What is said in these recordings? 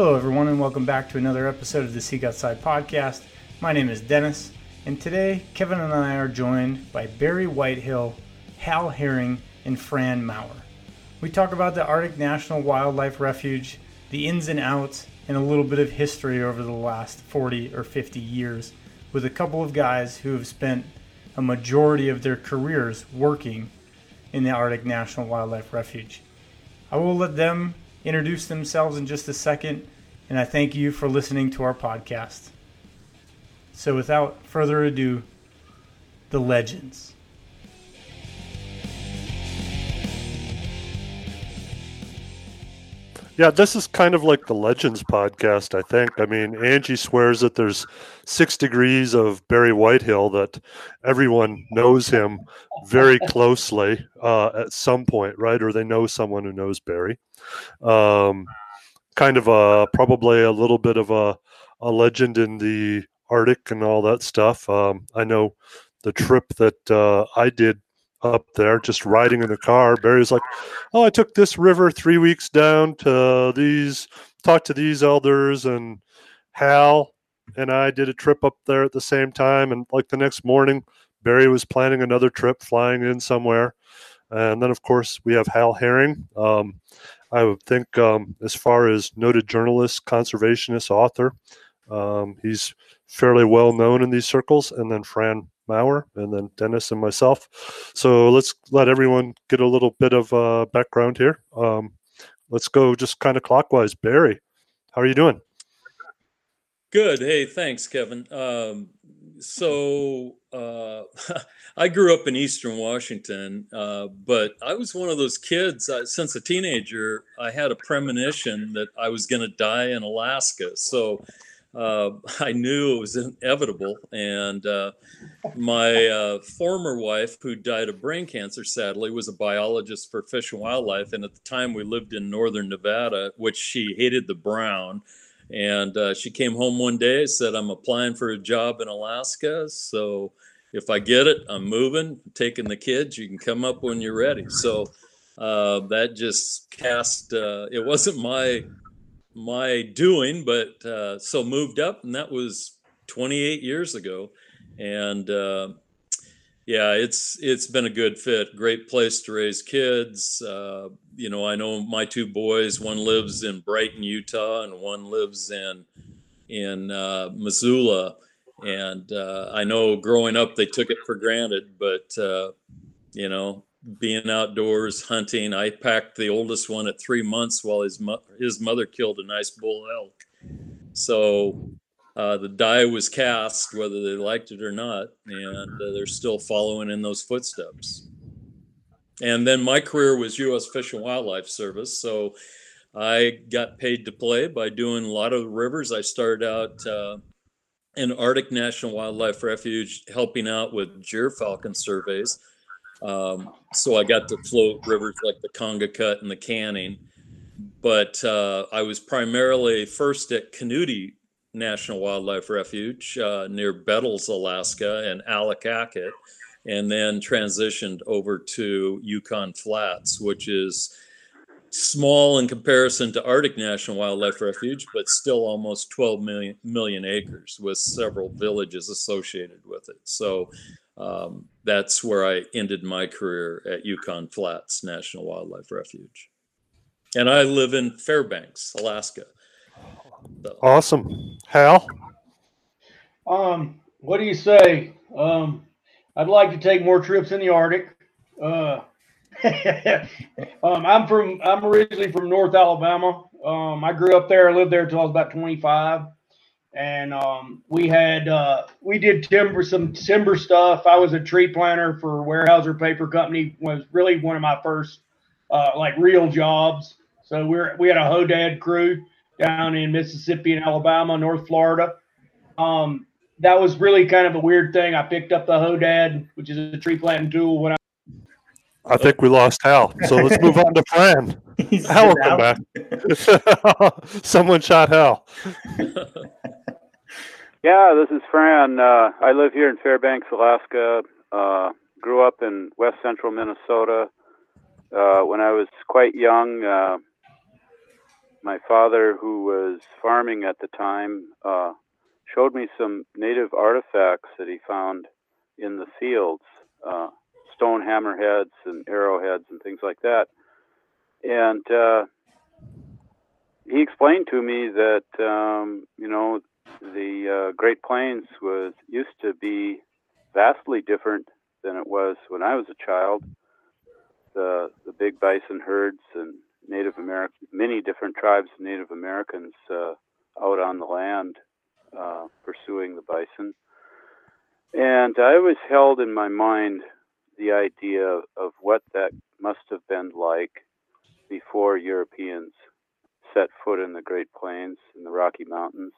Hello, everyone, and welcome back to another episode of the Seek Outside podcast. My name is Dennis, and today Kevin and I are joined by Barry Whitehill, Hal Herring, and Fran Maurer. We talk about the Arctic National Wildlife Refuge, the ins and outs, and a little bit of history over the last 40 or 50 years with a couple of guys who have spent a majority of their careers working in the Arctic National Wildlife Refuge. I will let them introduce themselves in just a second, and I thank you for listening to our podcast. So, without further ado, the legends. Yeah, this is kind of like the Legends podcast, I think. I mean, Angie swears that there's six degrees of Barry Whitehill, that everyone knows him very closely uh, at some point, right? Or they know someone who knows Barry. Um, kind of a probably a little bit of a, a legend in the Arctic and all that stuff. Um, I know the trip that uh, I did up there just riding in the car. Barry's like, "Oh, I took this river three weeks down to these, talked to these elders, and Hal and I did a trip up there at the same time. And like the next morning, Barry was planning another trip, flying in somewhere. And then, of course, we have Hal Herring. Um, I would think, um, as far as noted journalist, conservationist, author, um, he's fairly well known in these circles. And then Fran Maurer, and then Dennis and myself. So let's let everyone get a little bit of uh, background here. Um, let's go just kind of clockwise. Barry, how are you doing? Good. Hey, thanks, Kevin. Um, so uh, I grew up in Eastern Washington, uh, but I was one of those kids. Uh, since a teenager, I had a premonition that I was going to die in Alaska. So uh, I knew it was inevitable. And uh, my uh, former wife, who died of brain cancer, sadly, was a biologist for Fish and Wildlife. And at the time, we lived in northern Nevada, which she hated the brown. And uh, she came home one day, said, I'm applying for a job in Alaska. So if I get it, I'm moving, taking the kids. You can come up when you're ready. So uh, that just cast, uh, it wasn't my my doing, but uh, so moved up, and that was 28 years ago, and uh, yeah, it's it's been a good fit. Great place to raise kids. Uh, you know, I know my two boys. One lives in Brighton, Utah, and one lives in in uh, Missoula. And uh, I know growing up they took it for granted, but uh, you know, being outdoors hunting. I packed the oldest one at three months while his mo- his mother killed a nice bull elk. So uh, the die was cast, whether they liked it or not, and uh, they're still following in those footsteps. And then my career was U.S. Fish and Wildlife Service, so I got paid to play by doing a lot of rivers. I started out uh, in Arctic National Wildlife Refuge, helping out with gyrfalcon surveys um, so I got to float rivers like the Kongakut and the Canning. But uh, I was primarily first at Kanuti National Wildlife Refuge uh, near Bettles, Alaska, and Allakaket, and then transitioned over to Yukon Flats, which is small in comparison to Arctic National Wildlife Refuge, but still almost 12 million, million acres with several villages associated with it. So um, that's where I ended my career at Yukon Flats National Wildlife Refuge. And I live in Fairbanks, Alaska. So. Awesome. Hal? Um, what do you say? Um, I'd like to take more trips in the Arctic. Uh, um, I'm from I'm originally from North Alabama. Um, I grew up there. I lived there until I was about 25 and um, we had uh, we did timber some timber stuff. I was a tree planter for Weyerhaeuser Paper Company. Was really one of my first uh, like real jobs. So we're we had a hoedad crew down in Mississippi and Alabama, North Florida. Um, that was really kind of a weird thing. I picked up the hoedad, which is a tree planting tool, when I. I think we lost Hal. So let's move on to Fran. Hal will come back. Someone shot Hal. Yeah, this is Fran. Uh, I live here in Fairbanks, Alaska. Uh, grew up in west central Minnesota. Uh, when I was quite young, uh, my father, who was farming at the time, uh, showed me some native artifacts that he found in the fields, uh, stone hammerheads and arrowheads and things like that. And uh, he explained to me that um, you know the uh, Great Plains was used to be vastly different than it was when I was a child. The the big bison herds and Native American, many different tribes of Native Americans uh, out on the land uh, pursuing the bison. And I always held in my mind the idea of what that must have been like before Europeans set foot in the Great Plains and the Rocky Mountains.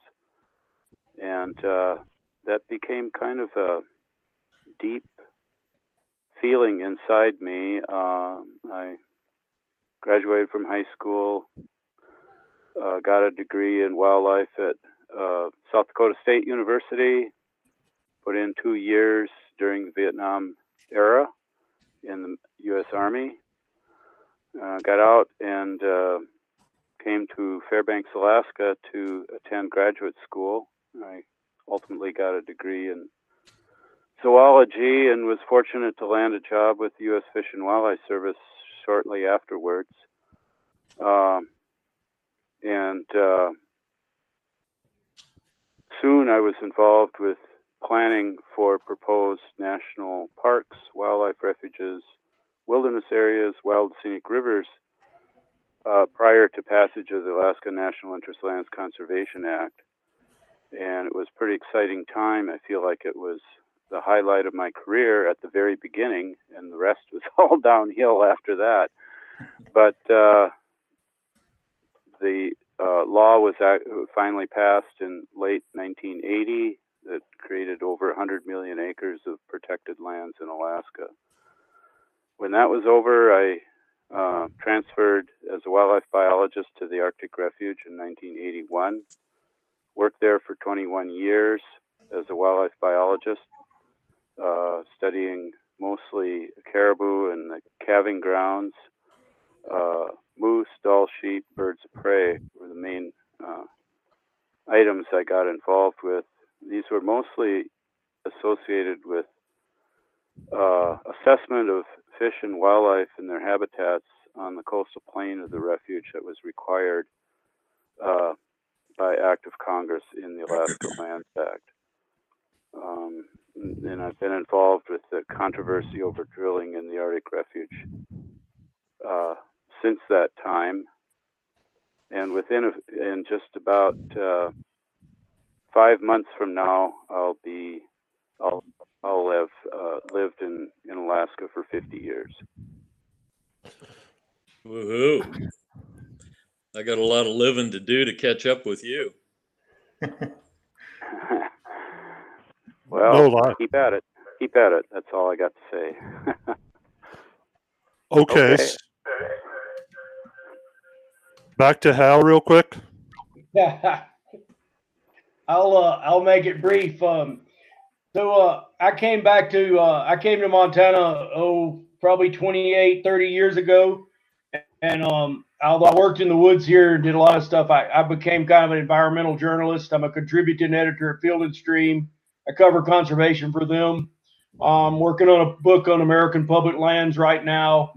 And uh, that became kind of a deep feeling inside me. Uh, I graduated from high school, uh, got a degree in wildlife at uh, South Dakota State University, put in two years during the Vietnam era in the U.S. Army, uh, got out and uh, came to Fairbanks, Alaska to attend graduate school. I ultimately got a degree in zoology and was fortunate to land a job with the U.S. Fish and Wildlife Service shortly afterwards. Um, and uh, soon I was involved with planning for proposed national parks, wildlife refuges, wilderness areas, wild scenic rivers uh, prior to passage of the Alaska National Interest Lands Conservation Act. And it was a pretty exciting time. I feel like it was the highlight of my career at the very beginning, and the rest was all downhill after that. But uh, the uh, law was finally passed in late 1980 that created over 100 million acres of protected lands in Alaska. When that was over, I uh, transferred as a wildlife biologist to the Arctic Refuge in 1981. Worked there for 21 years as a wildlife biologist, uh, studying mostly caribou and the calving grounds. Uh, moose, Dall sheep, birds of prey were the main uh, items I got involved with. These were mostly associated with uh, assessment of fish and wildlife and their habitats on the coastal plain of the refuge that was required uh, by Act of Congress in the Alaska Lands Act. Um, and I've been involved with the controversy over drilling in the Arctic Refuge uh, since that time. And within a, in just about uh, five months from now, I'll be I'll I'll have uh, lived in in Alaska for 50 years. Woohoo! I got a lot of living to do to catch up with you. well, no keep at it. Keep at it. That's all I got to say. okay. okay. Back to Hal, real quick. I'll uh, I'll make it brief. Um, so uh, I came back to uh, I came to Montana oh probably 28 30 years ago and um, although I worked in the woods here and did a lot of stuff, I, I became kind of an environmental journalist. I'm a contributing editor at Field and Stream. I cover conservation for them. I'm working on a book on American public lands right now.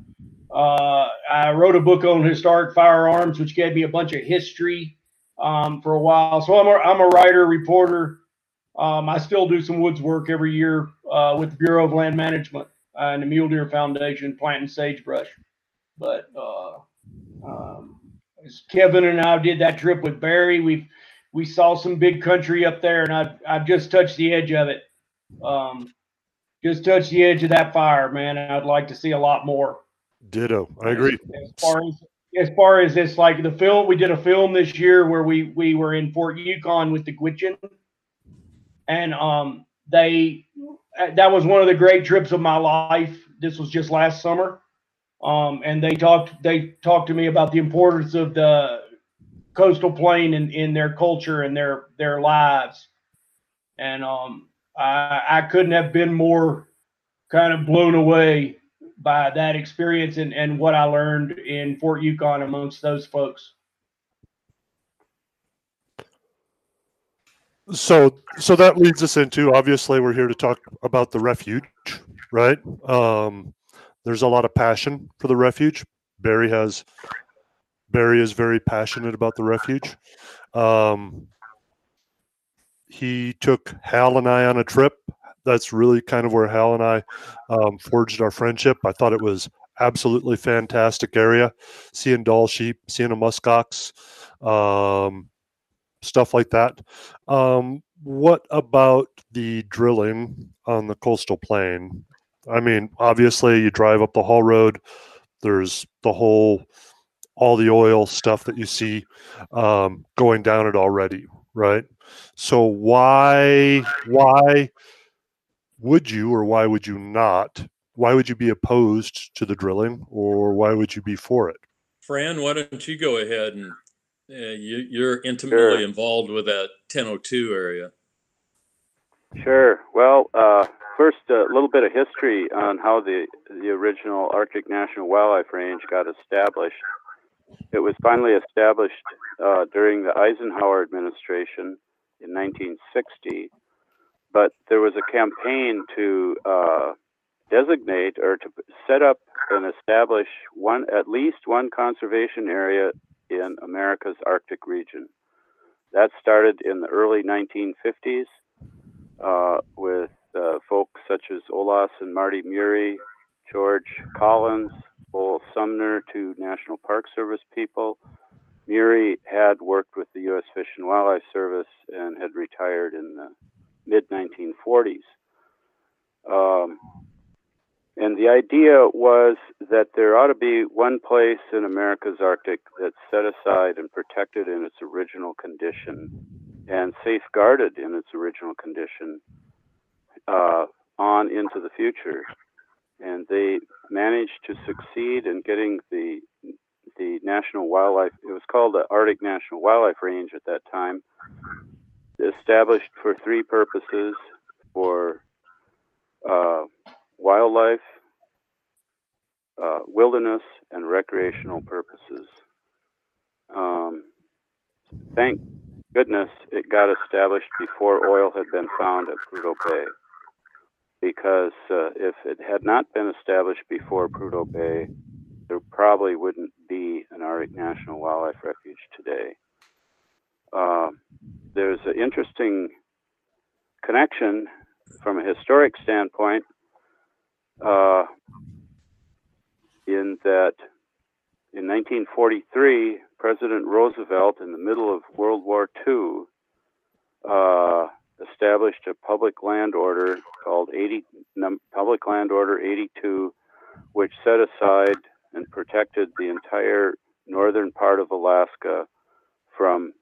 Uh, I wrote a book on historic firearms, which gave me a bunch of history um, for a while. So I'm a, I'm a writer, reporter. Um, I still do some woods work every year uh, with the Bureau of Land Management and the Mule Deer Foundation, planting sagebrush. But uh, um, Kevin and I did that trip with Barry, we we saw some big country up there, and I've I've just touched the edge of it. Um, just touched the edge of that fire, man. I'd like to see a lot more. Ditto. I agree. As, far as as far as this, like the film, we did a film this year where we we were in Fort Yukon with the Gwich'in, and um, they that was one of the great trips of my life. This was just last summer, um, and they talked they talked to me about the importance of the coastal plain in, in their culture and their their lives, and um, I, I couldn't have been more kind of blown away by that experience and, and what I learned in Fort Yukon amongst those folks. So, so that leads us into obviously we're here to talk about the refuge, right? Um, there's a lot of passion for the refuge. Barry has barry is very passionate about the refuge. Um he took hal and i on a trip. That's really kind of where hal and i um, forged our friendship. I thought it was absolutely fantastic area. Seeing Dall sheep seeing a muskox um stuff like that. Um, what about the drilling on the coastal plain? I mean, obviously, you drive up the Haul Road. There's the whole, all the oil stuff that you see um, going down it already, right? So why, why would you, or why would you not? Why would you be opposed to the drilling, or why would you be for it? Fran, why don't you go ahead and yeah, you, you're intimately Sure. involved with that 1002 area. Sure. Well, uh, first, a little bit of history on how the the original Arctic National Wildlife Range got established. It was finally established uh, during the Eisenhower administration in 1960, but there was a campaign to uh, designate or to set up and establish one at least one conservation area in America's Arctic region. That started in the early 1950s uh, with uh, folks such as Olaus and Mardy Murie, George Collins, Lowell Sumner, two National Park Service people. Murie had worked with the U.S. Fish and Wildlife Service and had retired in the mid 1940s. Um, and the idea was that there ought to be one place in America's Arctic that's set aside and protected in its original condition and safeguarded in its original condition uh, on into the future. And they managed to succeed in getting the the National Wildlife, it was called the Arctic National Wildlife Range at that time, established for three purposes for uh, wildlife, uh, wilderness, and recreational purposes. Um, thank goodness it got established before oil had been found at Prudhoe Bay. Because uh, if it had not been established before Prudhoe Bay, there probably wouldn't be an Arctic National Wildlife Refuge today. Uh, there's an interesting connection from a historic standpoint uh, in that in 1943, President Roosevelt, in the middle of World War II, established a public land order called 80, num, Public Land Order 82, which set aside and protected the entire northern part of Alaska from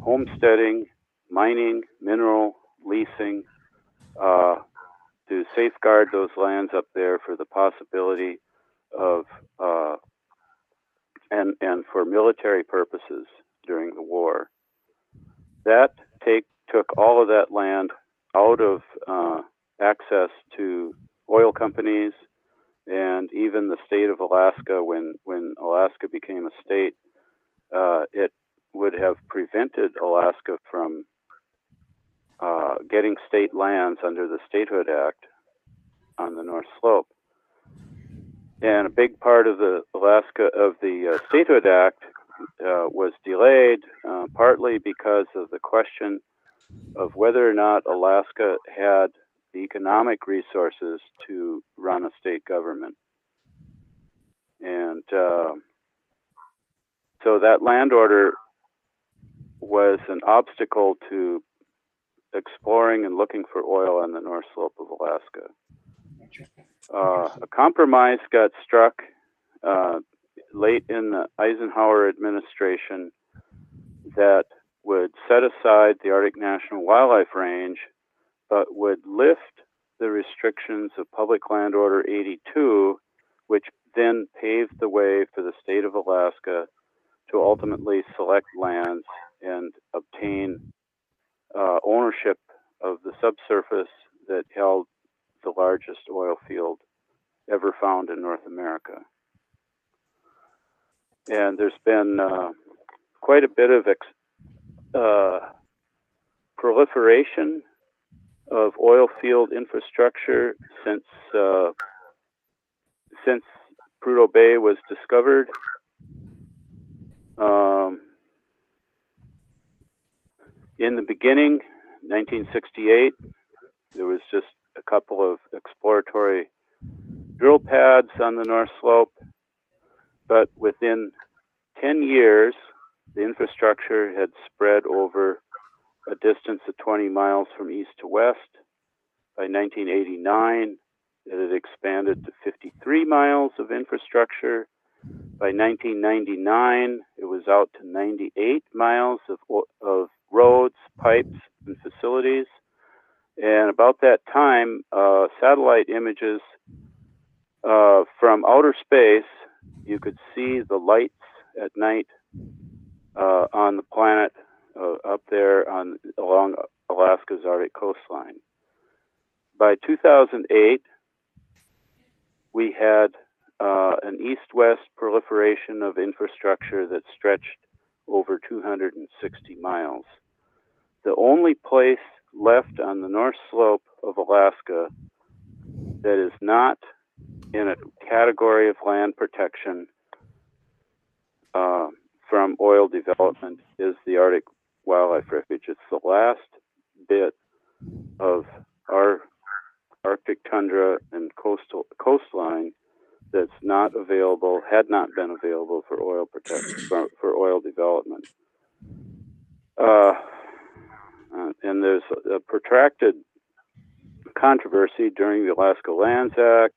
homesteading, mining, mineral leasing, uh, to safeguard those lands up there for the possibility of uh, and and for military purposes during the war. That take took all of that land out of uh, access to oil companies and even the state of Alaska. When when Alaska became a state, uh, it would have prevented Alaska from uh, getting state lands under the Statehood Act on the North Slope. And a big part of the Alaska of the uh, Statehood Act uh, was delayed, uh, partly because of the question of whether or not Alaska had the economic resources to run a state government. And uh, so that land order was an obstacle to exploring and looking for oil on the North Slope of Alaska. Uh, a compromise got struck uh, late in the Eisenhower administration that would set aside the Arctic National Wildlife Range, but would lift the restrictions of Public Land Order 82, which then paved the way for the state of Alaska to ultimately select lands and obtain uh, ownership of the subsurface that held the largest oil field ever found in North America. And there's been uh, quite a bit of ex- uh, proliferation of oil field infrastructure since uh, since Prudhoe Bay was discovered. Um, in the beginning, 1968, there was just a couple of exploratory drill pads on the North Slope, but within 10 years, the infrastructure had spread over a distance of 20 miles from east to west. By 1989, it had expanded to 53 miles of infrastructure. By 1999, it was out to 98 miles of, of roads, pipes, and facilities. And about that time, uh, satellite images uh, from outer space, you could see the lights at night uh, on the planet uh, up there on along Alaska's Arctic coastline. By 2008, we had uh, an east-west proliferation of infrastructure that stretched over 260 miles. The only place left on the north slope of Alaska that is not in a category of land protection uh, from oil development is the Arctic Wildlife Refuge. It's the last bit of our Arctic tundra and coastal coastline that's not available, had not been available for oil protection for, for oil development. Uh, and there's a, a protracted controversy during the Alaska Lands Act,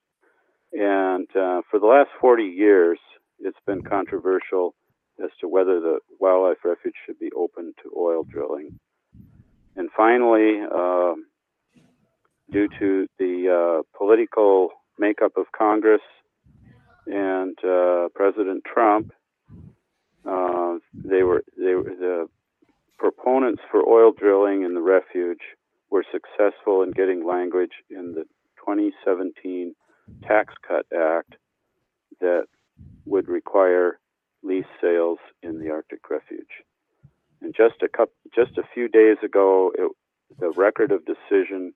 and uh, for the last 40 years, it's been controversial as to whether the wildlife refuge should be open to oil drilling. And finally, uh, due to the uh, political makeup of Congress and uh, President Trump, uh, they were they were the proponents for oil drilling in the refuge were successful in getting language in the 2017 Tax Cut Act that would require lease sales in the Arctic Refuge. And just a couple, just a few days ago, it, the record of decision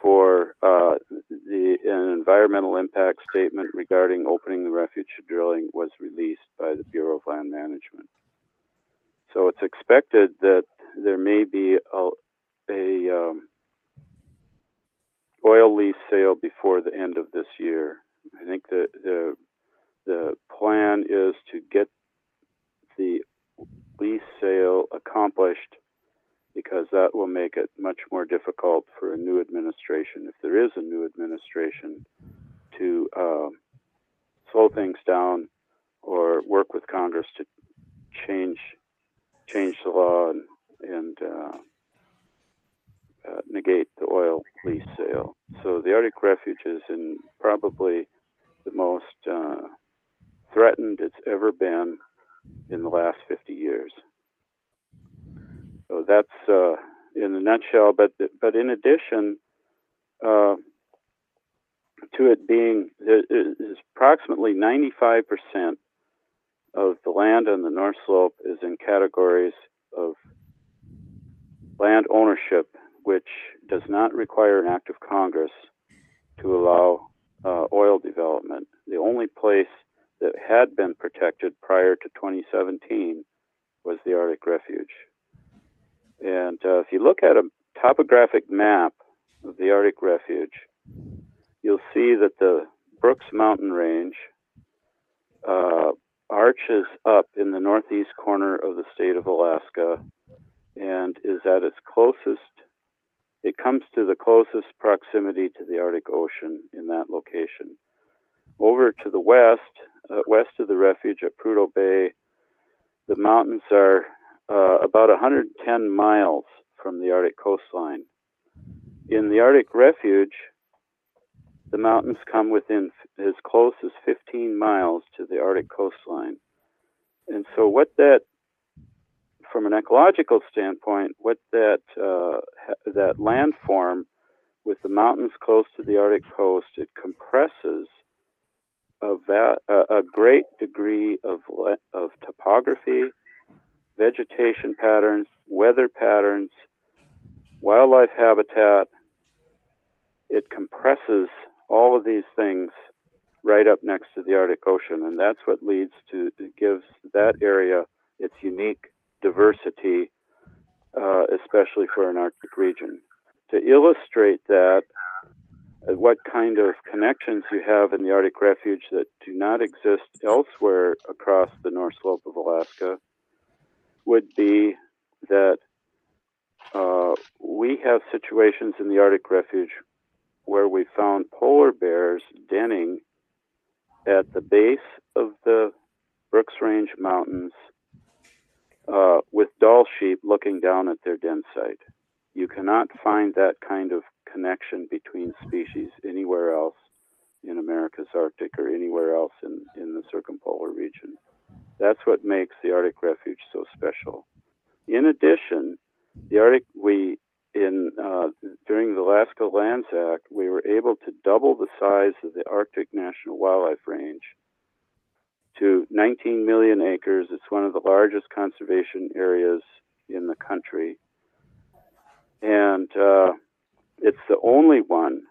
for uh, the an environmental impact statement regarding opening the refuge drilling was released by the Bureau of Land Management. So it's expected that there may be a, a um, oil lease sale before the end of this year. I think the the the plan is to get the lease sale accomplished because that will make it much more difficult for a new administration, if there is a new administration, to uh, slow things down or work with Congress to change change the law and, and uh, uh, negate the oil lease sale. So the Arctic Refuge is in probably the most uh, threatened it's ever been in the last 50 years. So that's uh, in a nutshell. But but in addition uh, to it being, is approximately 95 percent of the land on the North Slope is in categories of land ownership, which does not require an act of Congress to allow uh, oil development. The only place that had been protected prior to 2017 was the Arctic Refuge. And uh, if you look at a topographic map of the Arctic Refuge, you'll see that the Brooks Mountain Range uh, arches up in the northeast corner of the state of Alaska and is at its closest, it comes to the closest proximity to the Arctic Ocean in that location. Over to the west, uh, west of the refuge at Prudhoe Bay, the mountains are uh, about 110 miles from the Arctic coastline. In the Arctic Refuge, the mountains come within as close as 15 miles to the Arctic coastline. And so, what that, from an ecological standpoint, what that uh, that landform with the mountains close to the Arctic coast, it compresses a, va- a great degree of of topography, vegetation patterns, weather patterns, wildlife habitat. It compresses all of these things right up next to the Arctic Ocean, and that's what leads to gives that area its unique diversity, uh, especially for an Arctic region. To illustrate that, what kind of connections you have in the Arctic Refuge that do not exist elsewhere across the North Slope of Alaska would be that uh, we have situations in the Arctic Refuge where we found polar bears denning at the base of the Brooks Range Mountains uh, with Dall sheep looking down at their den site. You cannot find that kind of connection between species anywhere else in America's Arctic or anywhere else in, in the circumpolar region. That's what makes the Arctic Refuge so special. In addition, the Arctic, we in uh, during the Alaska Lands Act, we were able to double the size of the Arctic National Wildlife Range to 19 million acres. It's one of the largest conservation areas in the country, and uh, it's the only one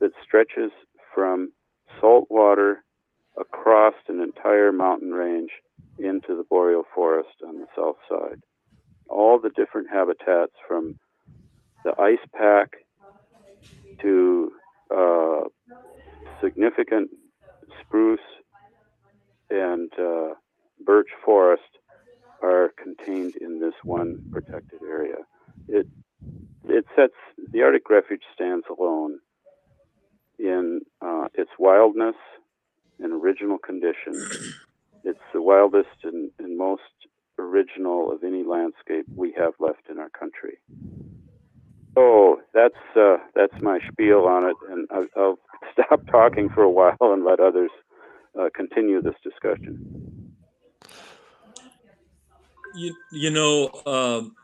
that stretches from saltwater across an entire mountain range into the boreal forest on the south side. All the different habitats from the ice pack to uh, significant spruce and uh, birch forest are contained in this one protected area. It it sets the Arctic Refuge stands alone in uh, its wildness and original condition. It's the wildest and, and most original of any landscape we have left in our country. Oh, that's uh, that's my spiel on it, and I'll, I'll, stop talking for a while and let others uh, continue this discussion. You you know, um,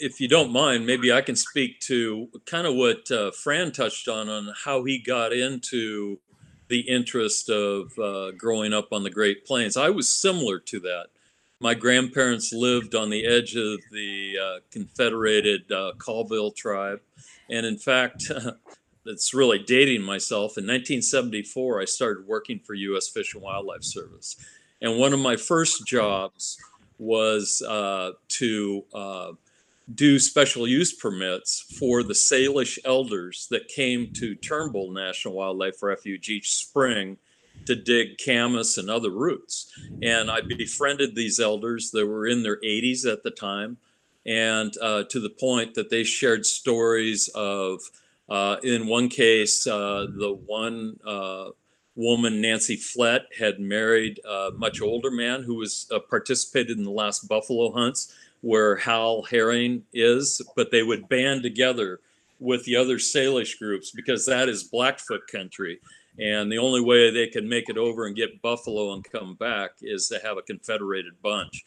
if you don't mind, maybe I can speak to kind of what uh, Fran touched on on how he got into the interest of uh, growing up on the Great Plains. I was similar to that my grandparents lived on the edge of the uh, Confederated uh, Colville tribe. And in fact, it's really dating myself. In 1974, I started working for U.S. Fish and Wildlife Service. And one of my first jobs was uh, to uh, do special use permits for the Salish elders that came to Turnbull National Wildlife Refuge each spring to dig camas and other roots. And I befriended these elders that were in their 80s at the time, and uh, to the point that they shared stories of, uh, in one case, uh, the one uh, woman, Nancy Flett, had married a much older man who was uh, participated in the last buffalo hunts where Hal Herring is, but they would band together with the other Salish groups because that is Blackfoot country. And the only way they can make it over and get buffalo and come back is to have a confederated bunch.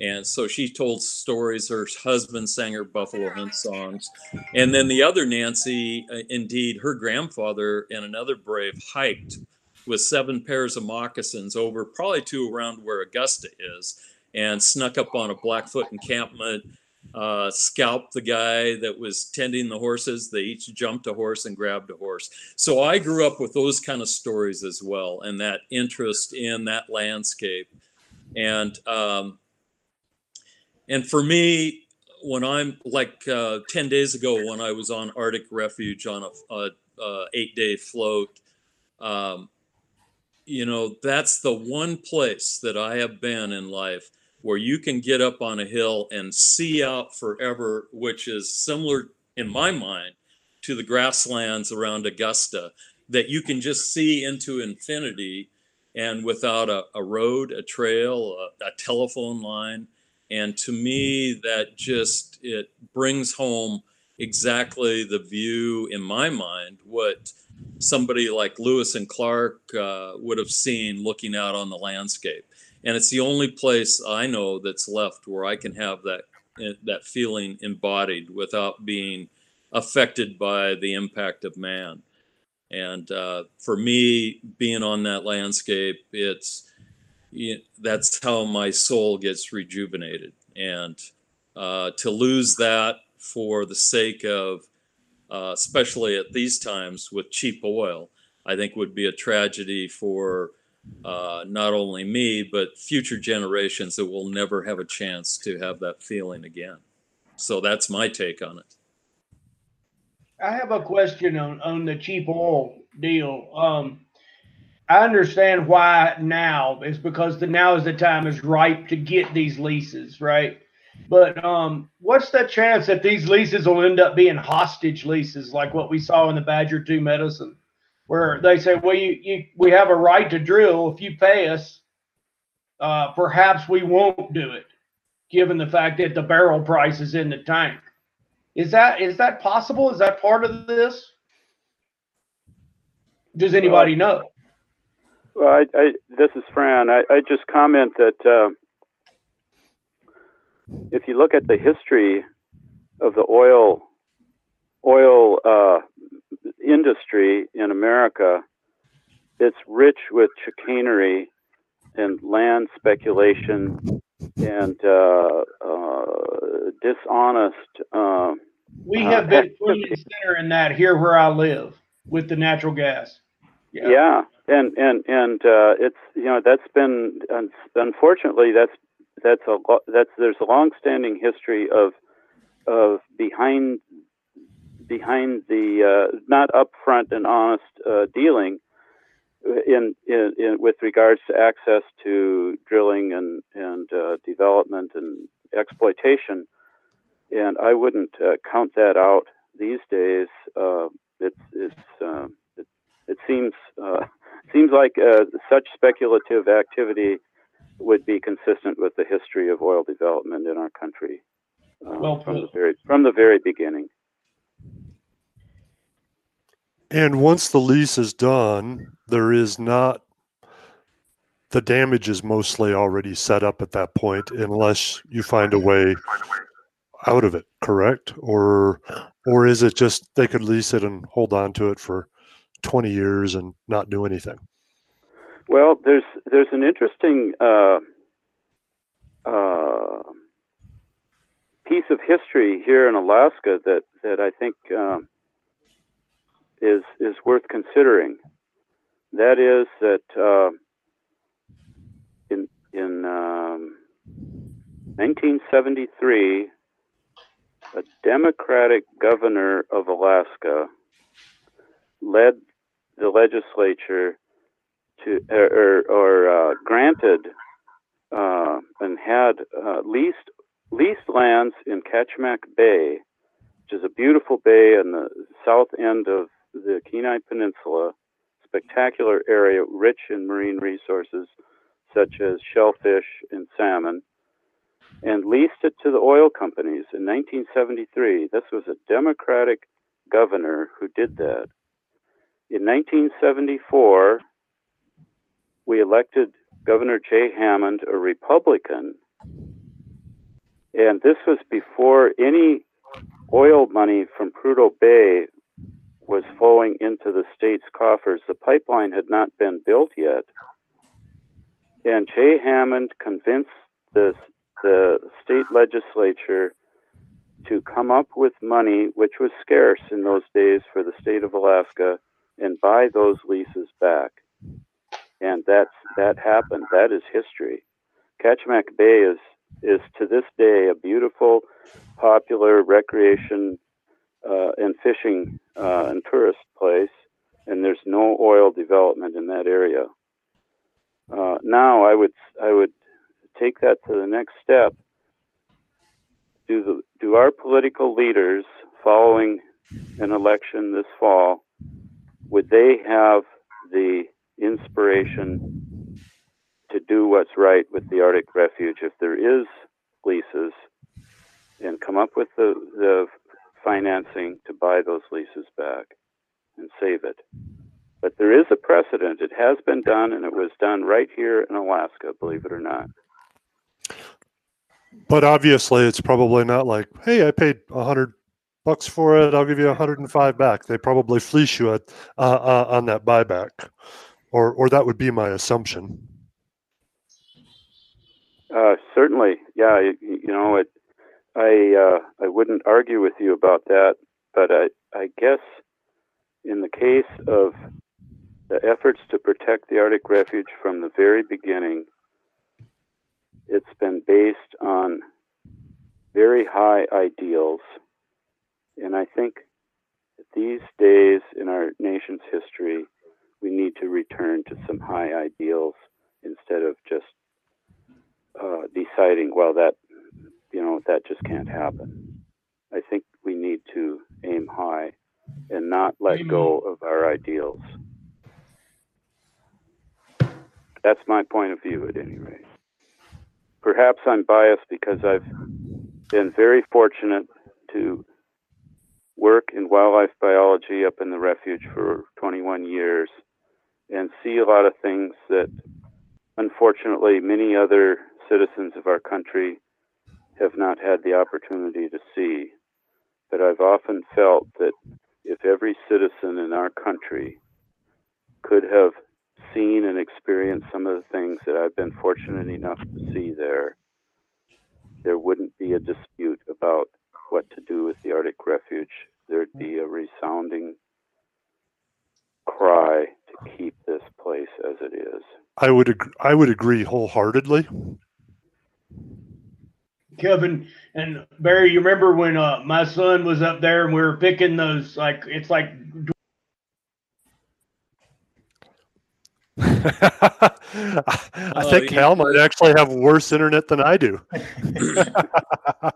And so she told stories her husband sang her buffalo hunt songs. And then the other nancy uh, indeed her grandfather and another brave hiked with seven pairs of moccasins over probably to around where augusta is and snuck up on a blackfoot encampment uh, scalped the guy that was tending the horses. They each jumped a horse and grabbed a horse. So I grew up with those kind of stories as well, and that interest in that landscape. And um, and for me, when I'm like uh, ten days ago, when I was on Arctic Refuge on a, a, a eight day float. Um, you know, that's the one place that I have been in life where you can get up on a hill and see out forever, which is similar in my mind to the grasslands around Augusta, that you can just see into infinity and without a, a road, a trail, a, a telephone line. And to me, that just it brings home exactly the view in my mind what somebody like Lewis and Clark uh, would have seen looking out on the landscape and it's the only place I know that's left where I can have that eh, that feeling embodied without being affected by the impact of man. And uh, for me, being on that landscape, it's that's how my soul gets rejuvenated. And uh, to lose that for the sake of, uh, especially at these times with cheap oil, I think would be a tragedy for uh, not only me, but future generations that will never have a chance to have that feeling again. So that's my take on it. I have a question on, on the cheap oil deal. Um, I understand why now is because the now is the time is ripe to get these leases, right? But um, what's the chance that these leases will end up being hostage leases, like what we saw in the Badger Two medicine, where they say, "Well, you, you we have a right to drill. If you pay us, uh, perhaps we won't do it, given the fact that the barrel price is in the tank." Is that is that possible? Is that part of this? Does anybody know? Well, I, I, this is Fran. I, I just comment that uh, if you look at the history of the oil oil uh, industry in America, it's rich with chicanery and land speculation and uh, uh dishonest. Uh, we have been front and center in that here where I live with the natural gas. Yeah. yeah, and and and uh, it's you know that's been unfortunately that's that's a that's there's a long-standing history of of behind behind the uh, not upfront and honest uh, dealing in, in, in, with regards to access to drilling and and uh, development and exploitation, and I wouldn't uh, count that out these days. Uh, it's it's um, it seems uh, seems like uh, such speculative activity would be consistent with the history of oil development in our country uh, well, from the very from the very beginning. And once the lease is done, there is not the damage is mostly already set up at that point, unless you find a way out of it. Correct? Or or is it just they could lease it and hold on to it for 20 years and not do anything? Well, there's there's an interesting uh, uh, piece of history here in Alaska that that I think um, is is worth considering. That is that uh, in in um, 1973, a Democratic governor of Alaska led the legislature to or, or uh, granted uh, and had uh, leased leased lands in Kachemak Bay, which is a beautiful bay in the south end of the Kenai Peninsula, spectacular area rich in marine resources such as shellfish and salmon, and leased it to the oil companies in 1973. This was a Democratic governor who did that. In 1974, we elected Governor Jay Hammond, a Republican, and this was before any oil money from Prudhoe Bay was flowing into the state's coffers. The pipeline had not been built yet. And Jay Hammond convinced the, the state legislature to come up with money, which was scarce in those days for the state of Alaska, and buy those leases back. And that's that happened. That is history. Kachemak Bay is is to this day a beautiful, popular recreation uh, and fishing uh, and tourist place, and there's no oil development in that area. Uh, now, I would I would take that to the next step. Do the do our political leaders following an election this fall would they have the inspiration to do what's right with the Arctic Refuge if there is leases and come up with the, the financing to buy those leases back and save it? But there is a precedent. It has been done, and it was done right here in Alaska, believe it or not. But obviously, it's probably not like, hey, I paid a hundred bucks for it. I'll give you 105 back. They probably fleece you at, uh, uh, on that buyback, or or that would be my assumption. Uh, certainly, yeah. You, you know, it I uh, I wouldn't argue with you about that, but I I guess in the case of the efforts to protect the Arctic Refuge from the very beginning, it's been based on very high ideals, and I think these days in our nation's history, we need to return to some high ideals instead of just uh, deciding, well, that you know that just can't happen. I think we need to aim high and not let go of our ideals. That's my point of view, at any rate. Perhaps I'm biased because I've been very fortunate to work in wildlife biology up in the refuge for 21 years and see a lot of things that unfortunately many other citizens of our country have not had the opportunity to see. But I've often felt that if every citizen in our country could have seen and experienced some of the things that I've been fortunate enough to see there, there wouldn't be a dispute about what to do with the Arctic Refuge. There'd be a resounding cry to keep this place as it is. I would ag- I would agree wholeheartedly. Kevin and Barry, you remember when uh, my son was up there and we were picking those like it's like I Oh, think you- Hal might actually have worse internet than I do.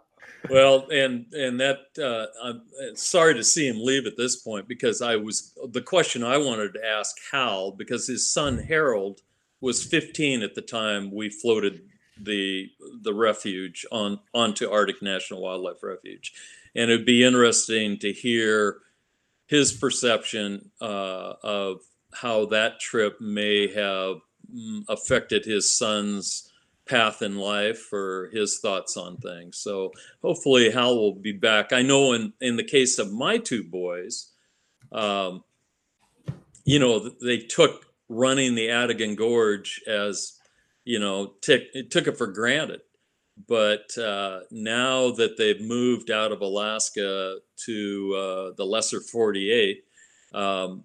Well, and and that uh, I'm uh, sorry to see him leave at this point because I was the question I wanted to ask Hal because his son Harold was 15 at the time we floated the the refuge on onto Arctic National Wildlife Refuge, and it'd be interesting to hear his perception uh, of how that trip may have mm, affected his son's path in life or his thoughts on things. So hopefully Hal will be back. I know in in the case of my two boys, um, you know, they took running the Atigun Gorge as, you know, tick, it took it for granted. But uh, now that they've moved out of Alaska to uh, the lesser 48, um,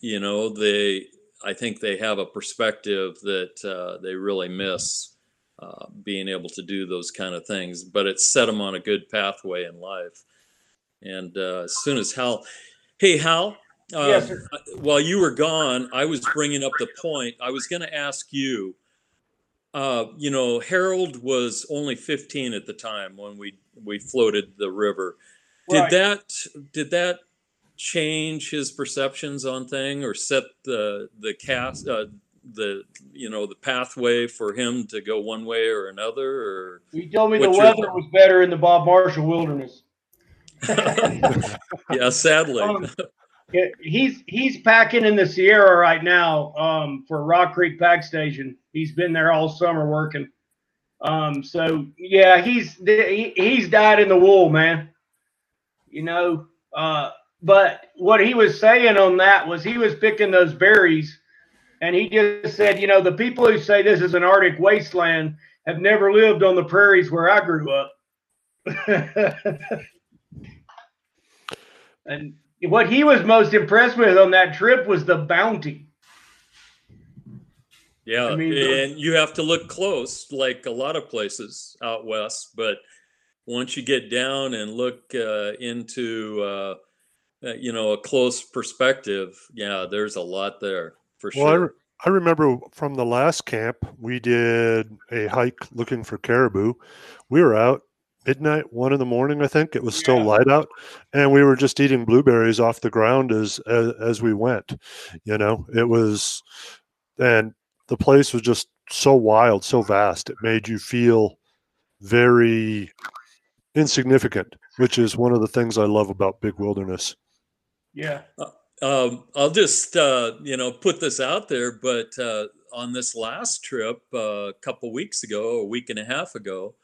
you know, they, I think they have a perspective that uh, they really miss uh, being able to do those kind of things, but it set them on a good pathway in life. And uh, as soon as Hal, hey Hal, uh, Yes, sir. while you were gone, I was bringing up the point. I was going to ask you. Uh, you know, Harold was only 15 at the time when we we floated the river. Did that did that change his perceptions on thing or set the the cast uh, the you know the pathway for him to go one way or another or he told me the your- weather was better in the Bob Marshall Wilderness. yeah sadly Um, Yeah, he's he's packing in the Sierra right now um, for Rock Creek Pack Station. He's been there all summer working. Um, so yeah, he's he, he's dyed in the wool, man. You know, uh, but what he was saying on that was he was picking those berries, and he just said, you know, the people who say this is an Arctic wasteland have never lived on the prairies where I grew up. and what he was most impressed with on that trip was the bounty. yeah I mean, and you have to look close like a lot of places out west but once you get down and look uh, into uh, uh, you know a close perspective yeah there's a lot there for Well, I, sure re- I remember from the last camp, we did a hike looking for caribou. We were out midnight, one in the morning, I think. It was still Yeah. light out, and we were just eating blueberries off the ground as, as as we went. You know, it was, and the place was just so wild, so vast. It made you feel very insignificant, which is one of the things I love about big wilderness. Yeah. Um, I'll just uh, you know put this out there, but uh, on this last trip uh, a couple weeks ago, a week and a half ago,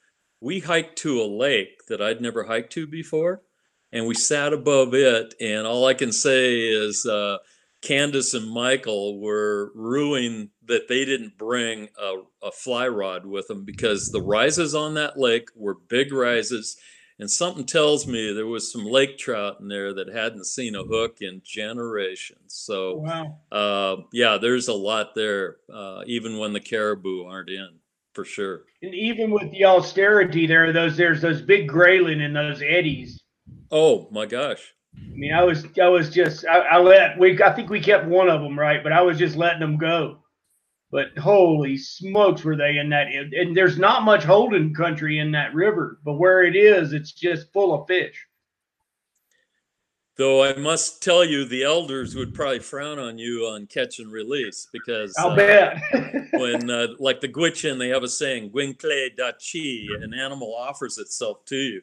we hiked to a lake that I'd never hiked to before, and we sat above it. And all I can say is, uh, Candace and Michael were ruining that they didn't bring a, a fly rod with them because the rises on that lake were big rises. And something tells me there was some lake trout in there that hadn't seen a hook in generations. So, Wow. uh, yeah, there's a lot there, uh, even when the caribou aren't in, for sure. And even with the austerity there, are those there's those big grayling and those eddies. Oh my gosh. I mean, I was I was just I, I let we I think we kept one of them right, but I was just letting them go. But holy smokes, were they in that? And there's not much holding country in that river, but where it is, it's just full of fish. Though I must tell you, the elders would probably frown on you on catch and release because I'll uh, bet. when, uh, like the Gwich'in, they have a saying, "Gwinkle da chi," an animal offers itself to you,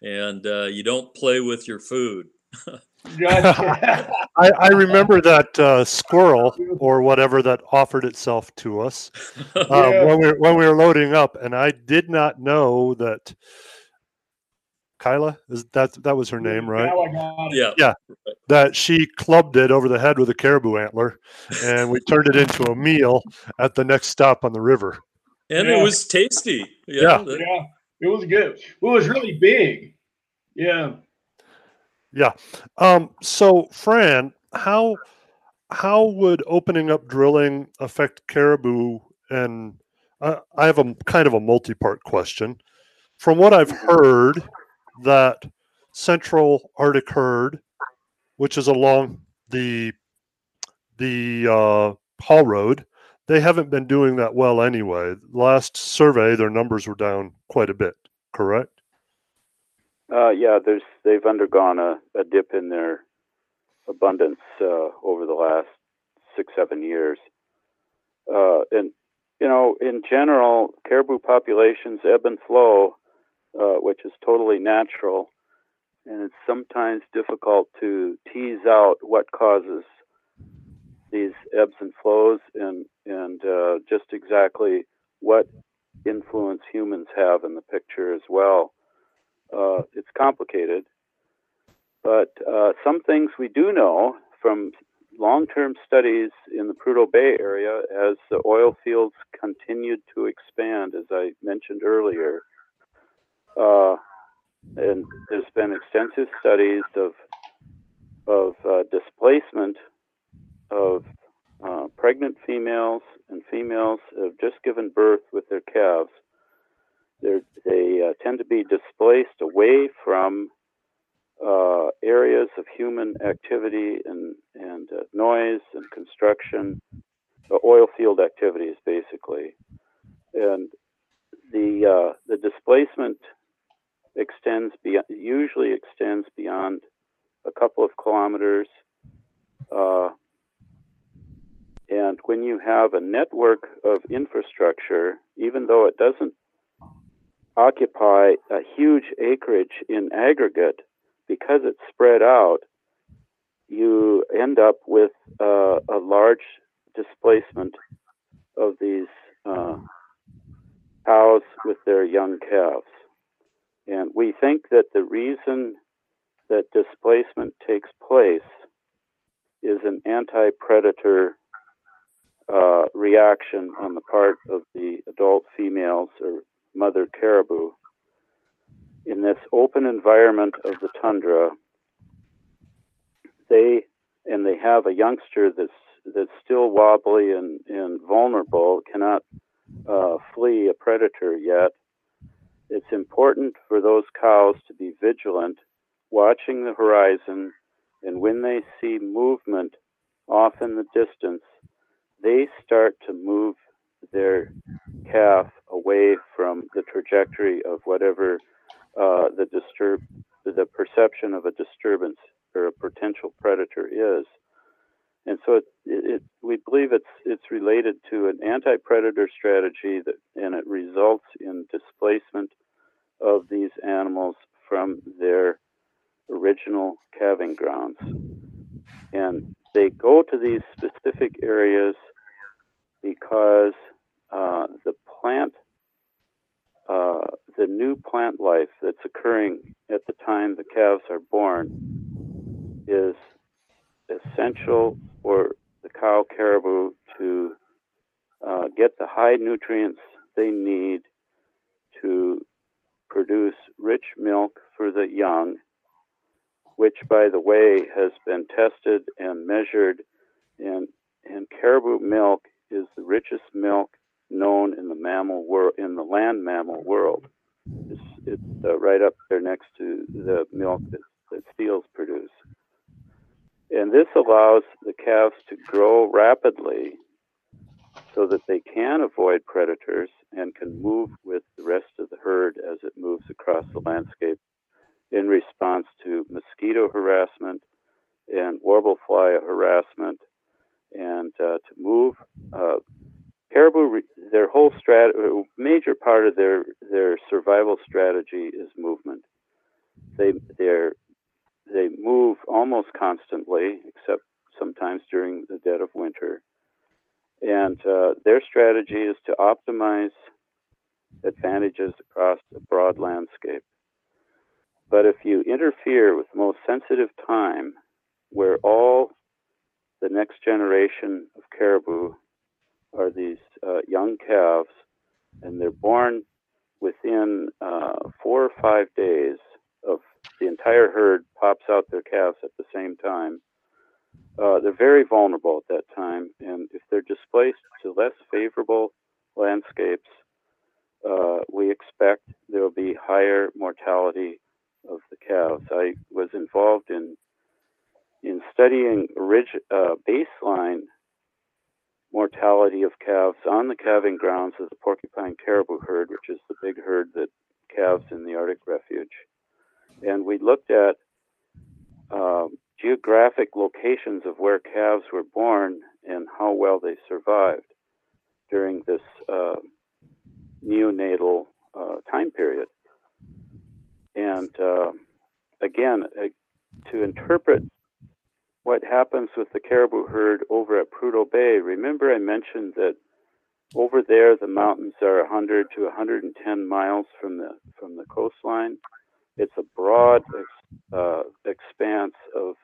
and uh, you don't play with your food. Gotcha. I, I remember that uh, squirrel or whatever that offered itself to us uh, Yeah. when we were, when we were loading up, and I did not know that Kyla is that that was her name, right? Now I yeah, That she clubbed it over the head with a caribou antler, and we turned it into a meal at the next stop on the river. and Yeah. it was tasty. Yeah. that- Yeah, it was good. It was really big. Yeah. Um, so Fran, how how would opening up drilling affect caribou? And I, I have a kind of a multi-part question. From what I've heard, that Central Arctic herd, which is along the the uh, Haul Road, they haven't been doing that well anyway. Last survey, their numbers were down quite a bit. Correct? Uh, yeah, there's they've undergone a, a dip in their abundance uh, over the last six seven years, uh, and you know in general caribou populations ebb and flow, uh, which is totally natural, and it's sometimes difficult to tease out what causes these ebbs and flows and and uh, just exactly what influence humans have in the picture as well. Uh, it's complicated, but uh, some things we do know from long-term studies in the Prudhoe Bay area as the oil fields continued to expand, as I mentioned earlier. Uh, and there's been extensive studies of of uh, displacement of uh, pregnant females and females who have just given birth with their calves they're, they uh, tend to be displaced away from uh, areas of human activity and, and uh, noise and construction, uh, oil field activities, basically. And the the displacement extends beyond, usually extends beyond a couple of kilometers. Uh, and when you have a network of infrastructure, even though it doesn't occupy a huge acreage in aggregate because it's spread out you end up with uh, a large displacement of these uh, cows with their young calves and we think that the reason that displacement takes place is an anti-predator uh, reaction on the part of the adult females or mother caribou. In this open environment of the tundra, they and they have a youngster that's that's still wobbly and, and vulnerable, cannot uh, flee a predator yet. It's important for those cows to be vigilant, watching the horizon, and when they see movement off in the distance, they start to move their calf away from the trajectory of whatever uh, the disturb the perception of a disturbance or a potential predator is. And so it, it, we believe it's it's related to an anti-predator strategy that and it results in displacement of these animals from their original calving grounds. And they go to these specific areas because uh, the plant, uh, the new plant life that's occurring at the time the calves are born is essential for the cow caribou to uh, get the high nutrients they need to produce rich milk for the young, which, by the way, has been tested and measured. And, and caribou milk is the richest milk known in the mammal world, in the land mammal world. It's, it's uh, right up there next to the milk that, that seals produce. And this allows the calves to grow rapidly so that they can avoid predators and can move with the rest of the herd as it moves across the landscape in response to mosquito harassment and warble fly harassment and uh, to move uh, caribou their whole strat major part of their their survival strategy is movement. They they're they move almost constantly except sometimes during the dead of winter and uh, their strategy is to optimize advantages across a broad landscape. But if you interfere with the most sensitive time, where all the next generation of caribou are these uh, young calves, and they're born within uh, four or five days of the entire herd pops out their calves at the same time, uh, they're very vulnerable at that time, and if they're displaced to less favorable landscapes, uh, we expect there will be higher mortality of the calves. I was involved in in studying orig- uh, baseline mortality of calves on the calving grounds of the porcupine caribou herd, which is the big herd that calves in the Arctic Refuge, and we looked at um, geographic locations of where calves were born and how well they survived during this uh, neonatal uh, time period. And uh, again, uh, to interpret what happens with the caribou herd over at Prudhoe Bay, remember I mentioned that over there the mountains are 100 to 110 miles from the from the coastline. It's a broad uh, expanse of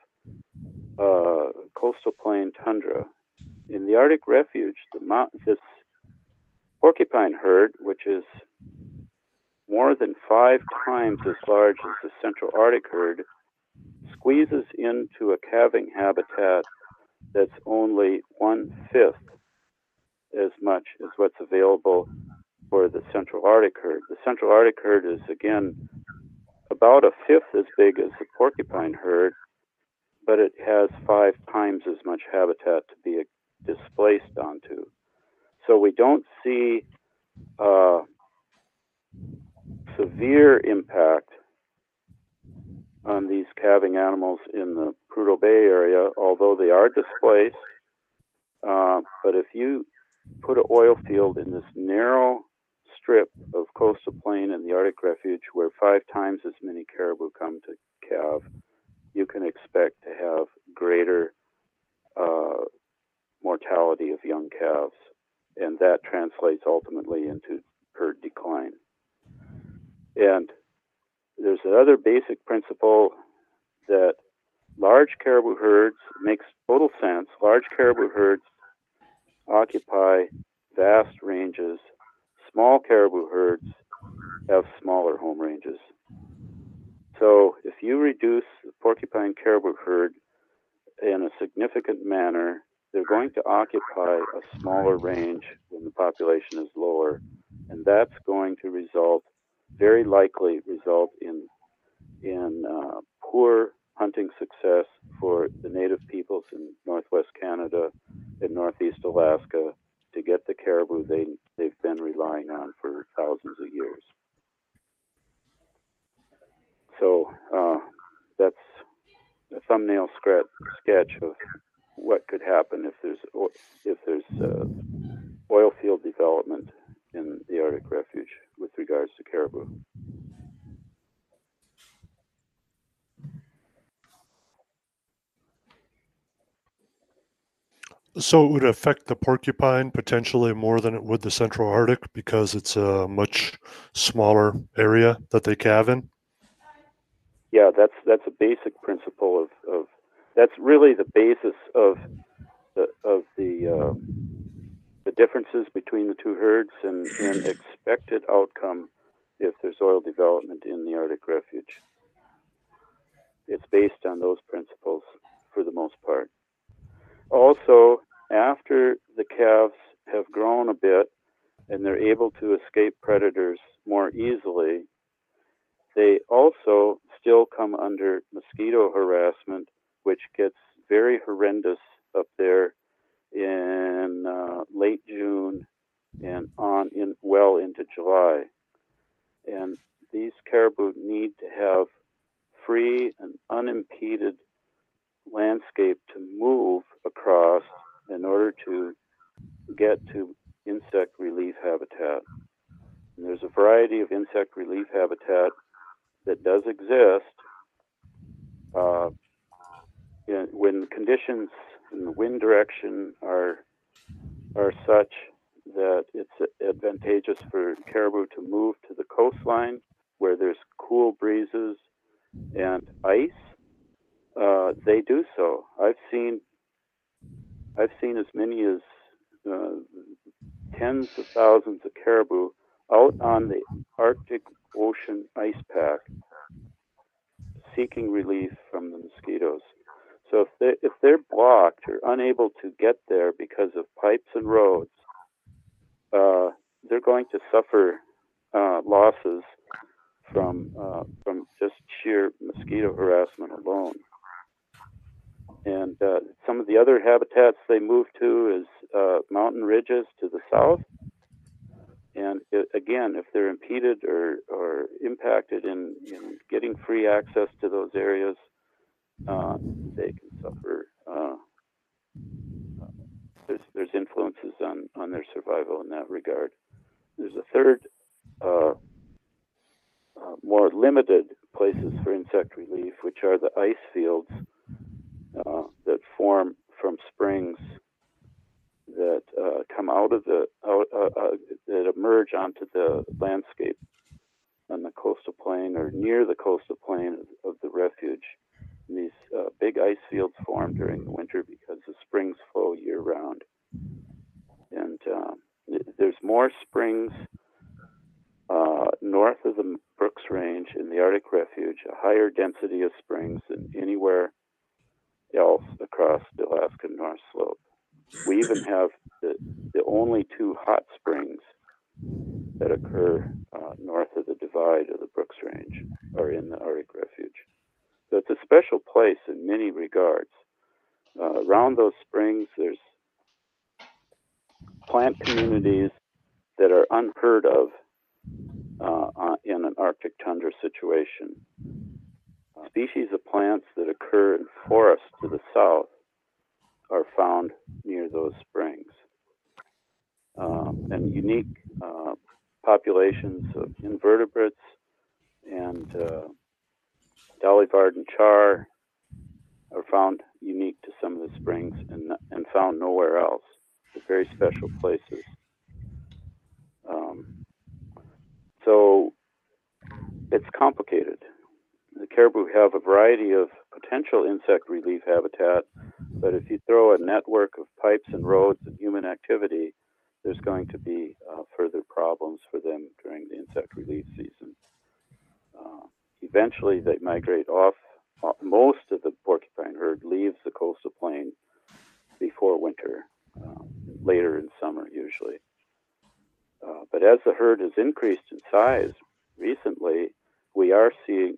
uh, coastal plain tundra. In the Arctic Refuge, the mount, this porcupine herd, which is more than five times as large as the Central Arctic herd, squeezes into a calving habitat that's only one fifth as much as what's available for the Central Arctic herd. The Central Arctic herd is again about a fifth as big as the porcupine herd, but it has five times as much habitat to be displaced onto. So we don't see uh, severe impact on these calving animals in the Prudhoe Bay area, although they are displaced. Uh, but if you put an oil field in this narrow strip of coastal plain and the Arctic Refuge where five times as many caribou come to calve, you can expect to have greater uh, mortality of young calves, and that translates ultimately into herd decline. And there's another basic principle that large caribou herds makes total sense. Large caribou herds occupy vast ranges. Small caribou herds have smaller home ranges. So if you reduce the porcupine caribou herd in a significant manner, they're going to occupy a smaller range when the population is lower, and that's going to result, very likely result in in uh, poor hunting success for the native peoples in northwest Canada and northeast Alaska to get the caribou they they've been relying on for thousands of years. So uh, that's a thumbnail sketch of what could happen if there's if there's uh, oil field development in the Arctic Refuge with regards to caribou. So it would affect the porcupine potentially more than it would the Central Arctic because it's a much smaller area that they calve in yeah, that's that's a basic principle of, of that's really the basis of the, of the uh, the differences between the two herds and, and expected outcome if there's oil development in the Arctic refuge. It's based on those principles for the most part. Also, after the calves have grown a bit and they're able to escape predators more easily, they also still come under mosquito harassment, which gets very horrendous up there in uh, late June and on in well into July. And these caribou need to have free and unimpeded landscape to move across in order to get to insect relief habitat. And there's a of insect relief habitat that does exist uh, in, when conditions in the wind direction are are such that it's advantageous for caribou to move to the coastline where there's cool breezes and ice. Uh, they do so. I've seen I've seen as many as uh, tens of thousands of caribou out on the Arctic Ocean ice pack seeking relief from the mosquitoes. So if they if they're blocked or unable to get there because of pipes and roads, uh, they're going to suffer uh, losses from uh, from just sheer mosquito harassment alone. And uh, some of the other habitats they move to is uh, mountain ridges to the south. And it, again, if they're impeded or impacted in, in getting free access to those areas, uh, they can suffer. Uh, there's, there's influences on, on their survival in that regard. There's a third, uh, uh, more limited places for insect relief, which are the ice fields uh, that form from springs that uh, come out of the out, uh, uh, that emerge onto the landscape on the coastal plain or near the coastal plain of, of the refuge. And these uh, big ice fields form during the winter because the springs flow year round. And uh, there's more springs uh, north of the Brooks Range in the Arctic Refuge, a higher density of springs than anywhere else across the Alaska North Slope. We even have the, the only two hot springs that occur uh, north of the divide of the Brooks Range are in the Arctic Refuge. So it's a special place in many regards. Uh, around those springs, there's plant communities that are unheard of uh, in an Arctic tundra situation. Species of plants that occur in forests to the south are found near those springs. Um, and unique uh, populations of invertebrates and uh, Dolly Varden char are found unique to some of the springs and, and found nowhere else. They're very special places. Um, so it's complicated. The caribou have a variety of potential insect relief habitat, but if you throw a network of pipes and roads and human activity, there's going to be uh, further problems for them during the insect relief season. Uh, eventually, they migrate off. Uh, most of the porcupine herd leaves the coastal plain before winter, uh, later in summer usually. Uh, but as the herd has increased in size we are seeing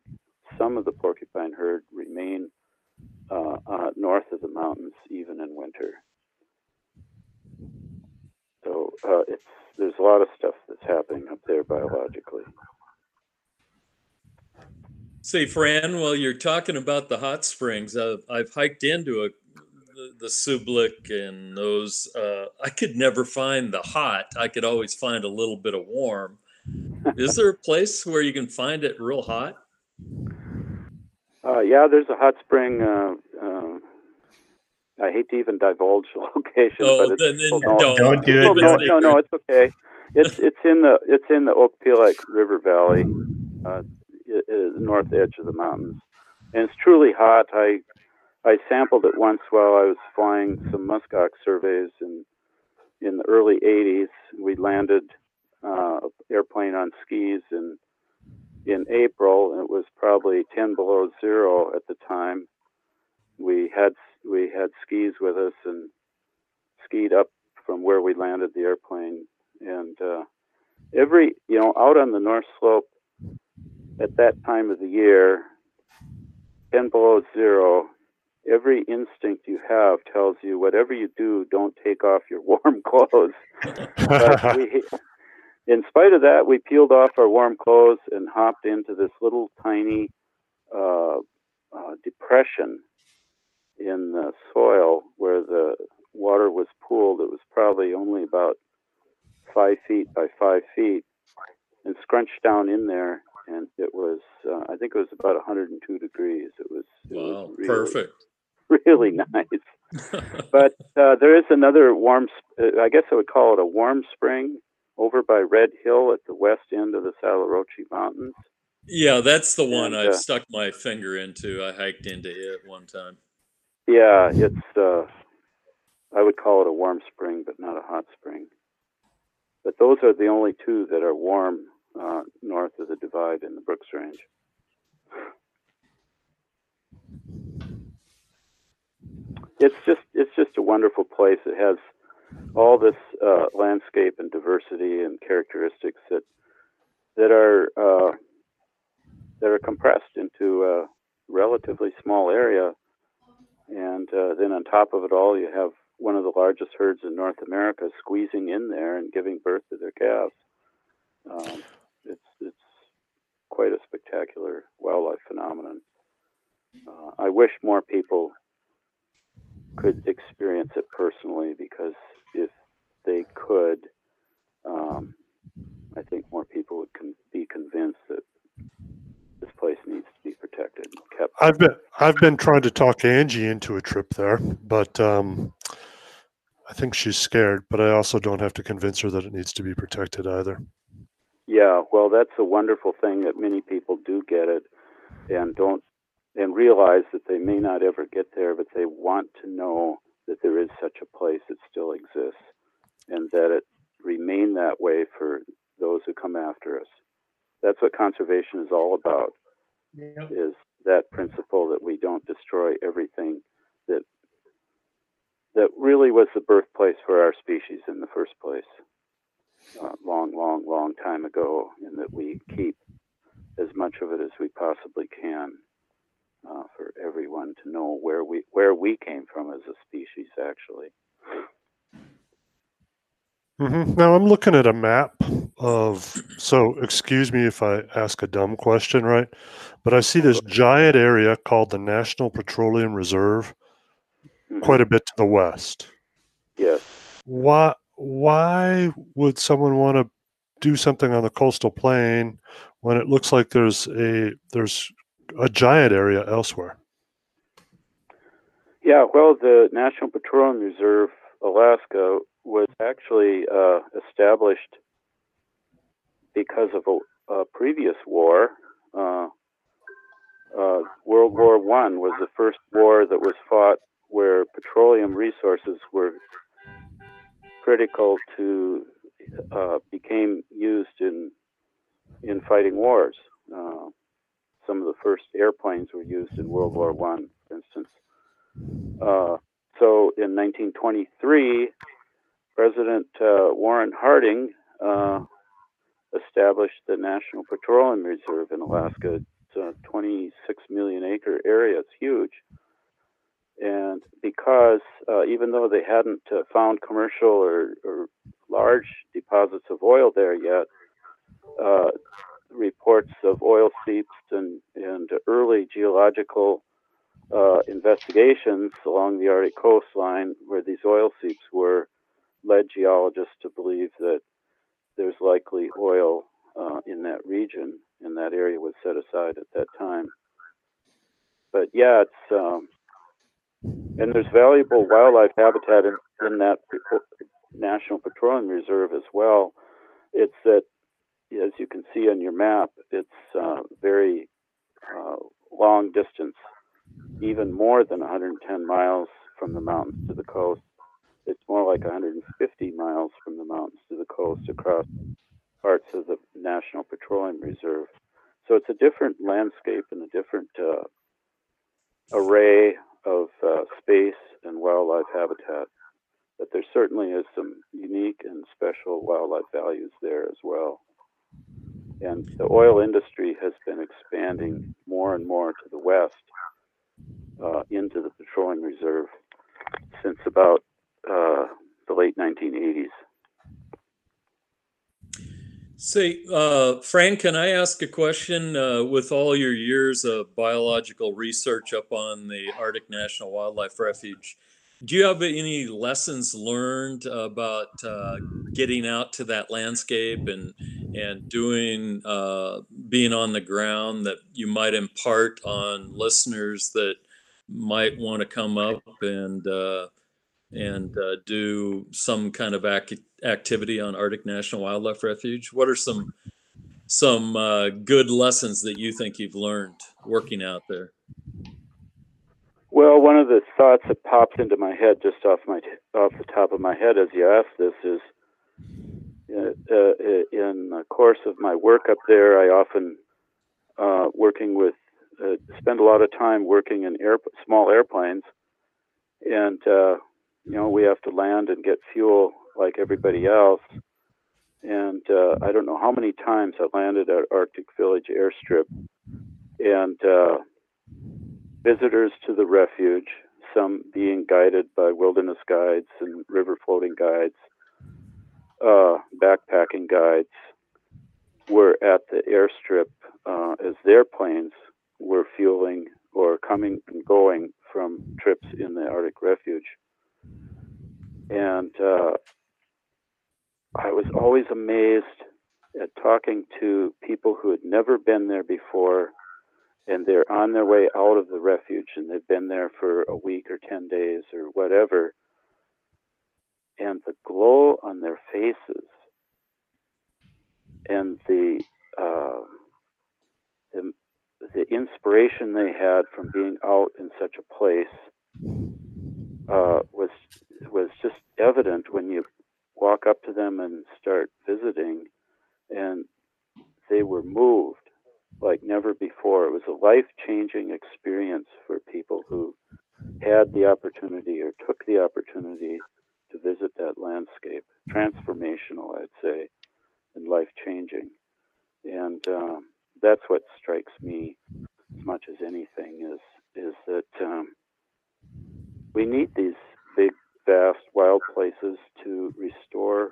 some of the porcupine herd remain uh, uh, north of the mountains even in winter. So uh, it's there's a lot of stuff that's happening up there biologically. Say, Fran, while you're talking about the hot springs, I've hiked into a the, the Sublette and those. Uh, I could never find the hot. I could always find a little bit of warm. Is there a place where you can find it real hot? Uh, yeah, there's a hot spring. Uh, uh, I hate to even divulge the location, oh, but then, then no, don't, don't do it. no, no, no, it's okay. It's it's in the it's in the Okpilak River Valley, uh, it, it, north edge of the mountains, and it's truly hot. I I sampled it once while I was flying some muskox surveys in in the early '80s. We landed uh, airplane on skis in in April, it was probably 10 below zero at the time. We had we had skis with us and skied up from where we landed the airplane, and uh, every you know out on the north slope at that time of the year, 10 below zero, every instinct you have tells you whatever you do, don't take off your warm clothes. we, in spite of that, we peeled off our warm clothes and hopped into this little tiny uh, uh, depression in the soil where the water was pooled. It was probably only about five feet by five feet and scrunched down in there. And it was, uh, I think it was about 102 degrees. It was, it wow, was really, perfect. Really nice. but uh, there is another warm, uh, I guess I would call it a warm spring over by Red Hill at the west end of the Sadlerochit Mountains. Yeah, that's the one And, I've uh, stuck my finger into. I hiked into it one time. Yeah, it's, uh, I would call it a warm spring, but not a hot spring. But those are the only two that are warm uh, north of the divide in the Brooks Range. It's just it's just a wonderful place. It has all this uh, landscape and diversity and characteristics that that are uh, that are compressed into a relatively small area, and uh, then on top of it all, you have one of the largest herds in North America squeezing in there and giving birth to their calves. Um, it's it's quite a spectacular wildlife phenomenon. Uh, I wish more people could it personally because if they could, um, I think more people would con- be convinced that this place needs to be protected and kept. I've been I've been trying to talk Angie into a trip there, but um, I think she's scared. But I also don't have to convince her that it needs to be protected either. Yeah, well, that's a wonderful thing that many people do get it and don't and realize that they may not ever get there, but they want to know is such a place that still exists and that it remain that way for those who come after us. That's what conservation is all about. Yep. Is that principle that we don't destroy everything that that really was the birthplace for our species in the first place, uh, long, long, long time ago, and that we keep as much of it as we possibly can uh, for everyone to know where we where we came from as a species, actually. hmm Now I'm looking at a map of. So excuse me if I ask a dumb question, right? But I see this giant area called the National Petroleum Reserve, Mhm. quite a bit to the west. Yes. Why? Why would someone want to do something on the coastal plain when it looks like there's a there's a giant area elsewhere? Yeah, well, the National Petroleum Reserve, Alaska, was actually uh, established because of a, a previous war. Uh, uh, World War One was the first war that was fought where petroleum resources were critical to uh, became used in in fighting wars. Uh, some of the first airplanes were used in World War One, for instance. Uh, so in 1923, President uh, Warren Harding uh, established the National Petroleum Reserve in Alaska. It's a 26 million acre area. It's huge. And because uh, even though they hadn't uh, found commercial or, or large deposits of oil there yet, uh, reports of oil seeps and, and early geological uh, investigations along the Arctic coastline where these oil seeps were led geologists to believe that there's likely oil uh, in that region, and that area was set aside at that time. But yeah, it's um, and there's valuable wildlife habitat in, in that National Petroleum Reserve as well. It's that, as you can see on your map, it's uh, very uh, long distance even more than 110 miles from the mountains to the coast. It's more like 150 miles from the mountains to the coast across parts of the National Petroleum Reserve. So it's a different landscape and a different uh, array of uh, space and wildlife habitat. But there certainly is some unique and special wildlife values there as well. And the oil industry has been expanding more and more to the west uh, into the petroleum reserve since about uh, the late 1980s. Say, uh, Fran, can I ask a question? Uh, with all your years of biological research up on the Arctic National Wildlife Refuge, do you have any lessons learned about uh, getting out to that landscape and and doing uh, being on the ground that you might impart on listeners that might want to come up and uh, and uh, do some kind of ac- activity on Arctic National Wildlife Refuge? What are some some uh, good lessons that you think you've learned working out there? Well, one of the thoughts that popped into my head just off my off the top of my head as you asked this is, uh, uh, in the course of my work up there, I often uh, working with uh, spend a lot of time working in air, small airplanes, and uh, you know we have to land and get fuel like everybody else. And uh, I don't know how many times I landed at Arctic Village airstrip, and uh, visitors to the refuge, some being guided by wilderness guides and river floating guides, uh, backpacking guides, were at the airstrip uh, as their planes were fueling or coming and going from trips in the Arctic Refuge. And uh, I was always amazed at talking to people who had never been there before and they're on their way out of the refuge and they've been there for a week or 10 days or whatever. And the glow on their faces and the, uh, the, the inspiration they had from being out in such a place uh, was was just evident when you walk up to them and start visiting, and they were moved like never before. It was a life changing experience for people who had the opportunity or took the opportunity to visit that landscape. Transformational, I'd say, and life changing. And um, that's what strikes me as much as anything is is that um, we need these big, vast, wild places to restore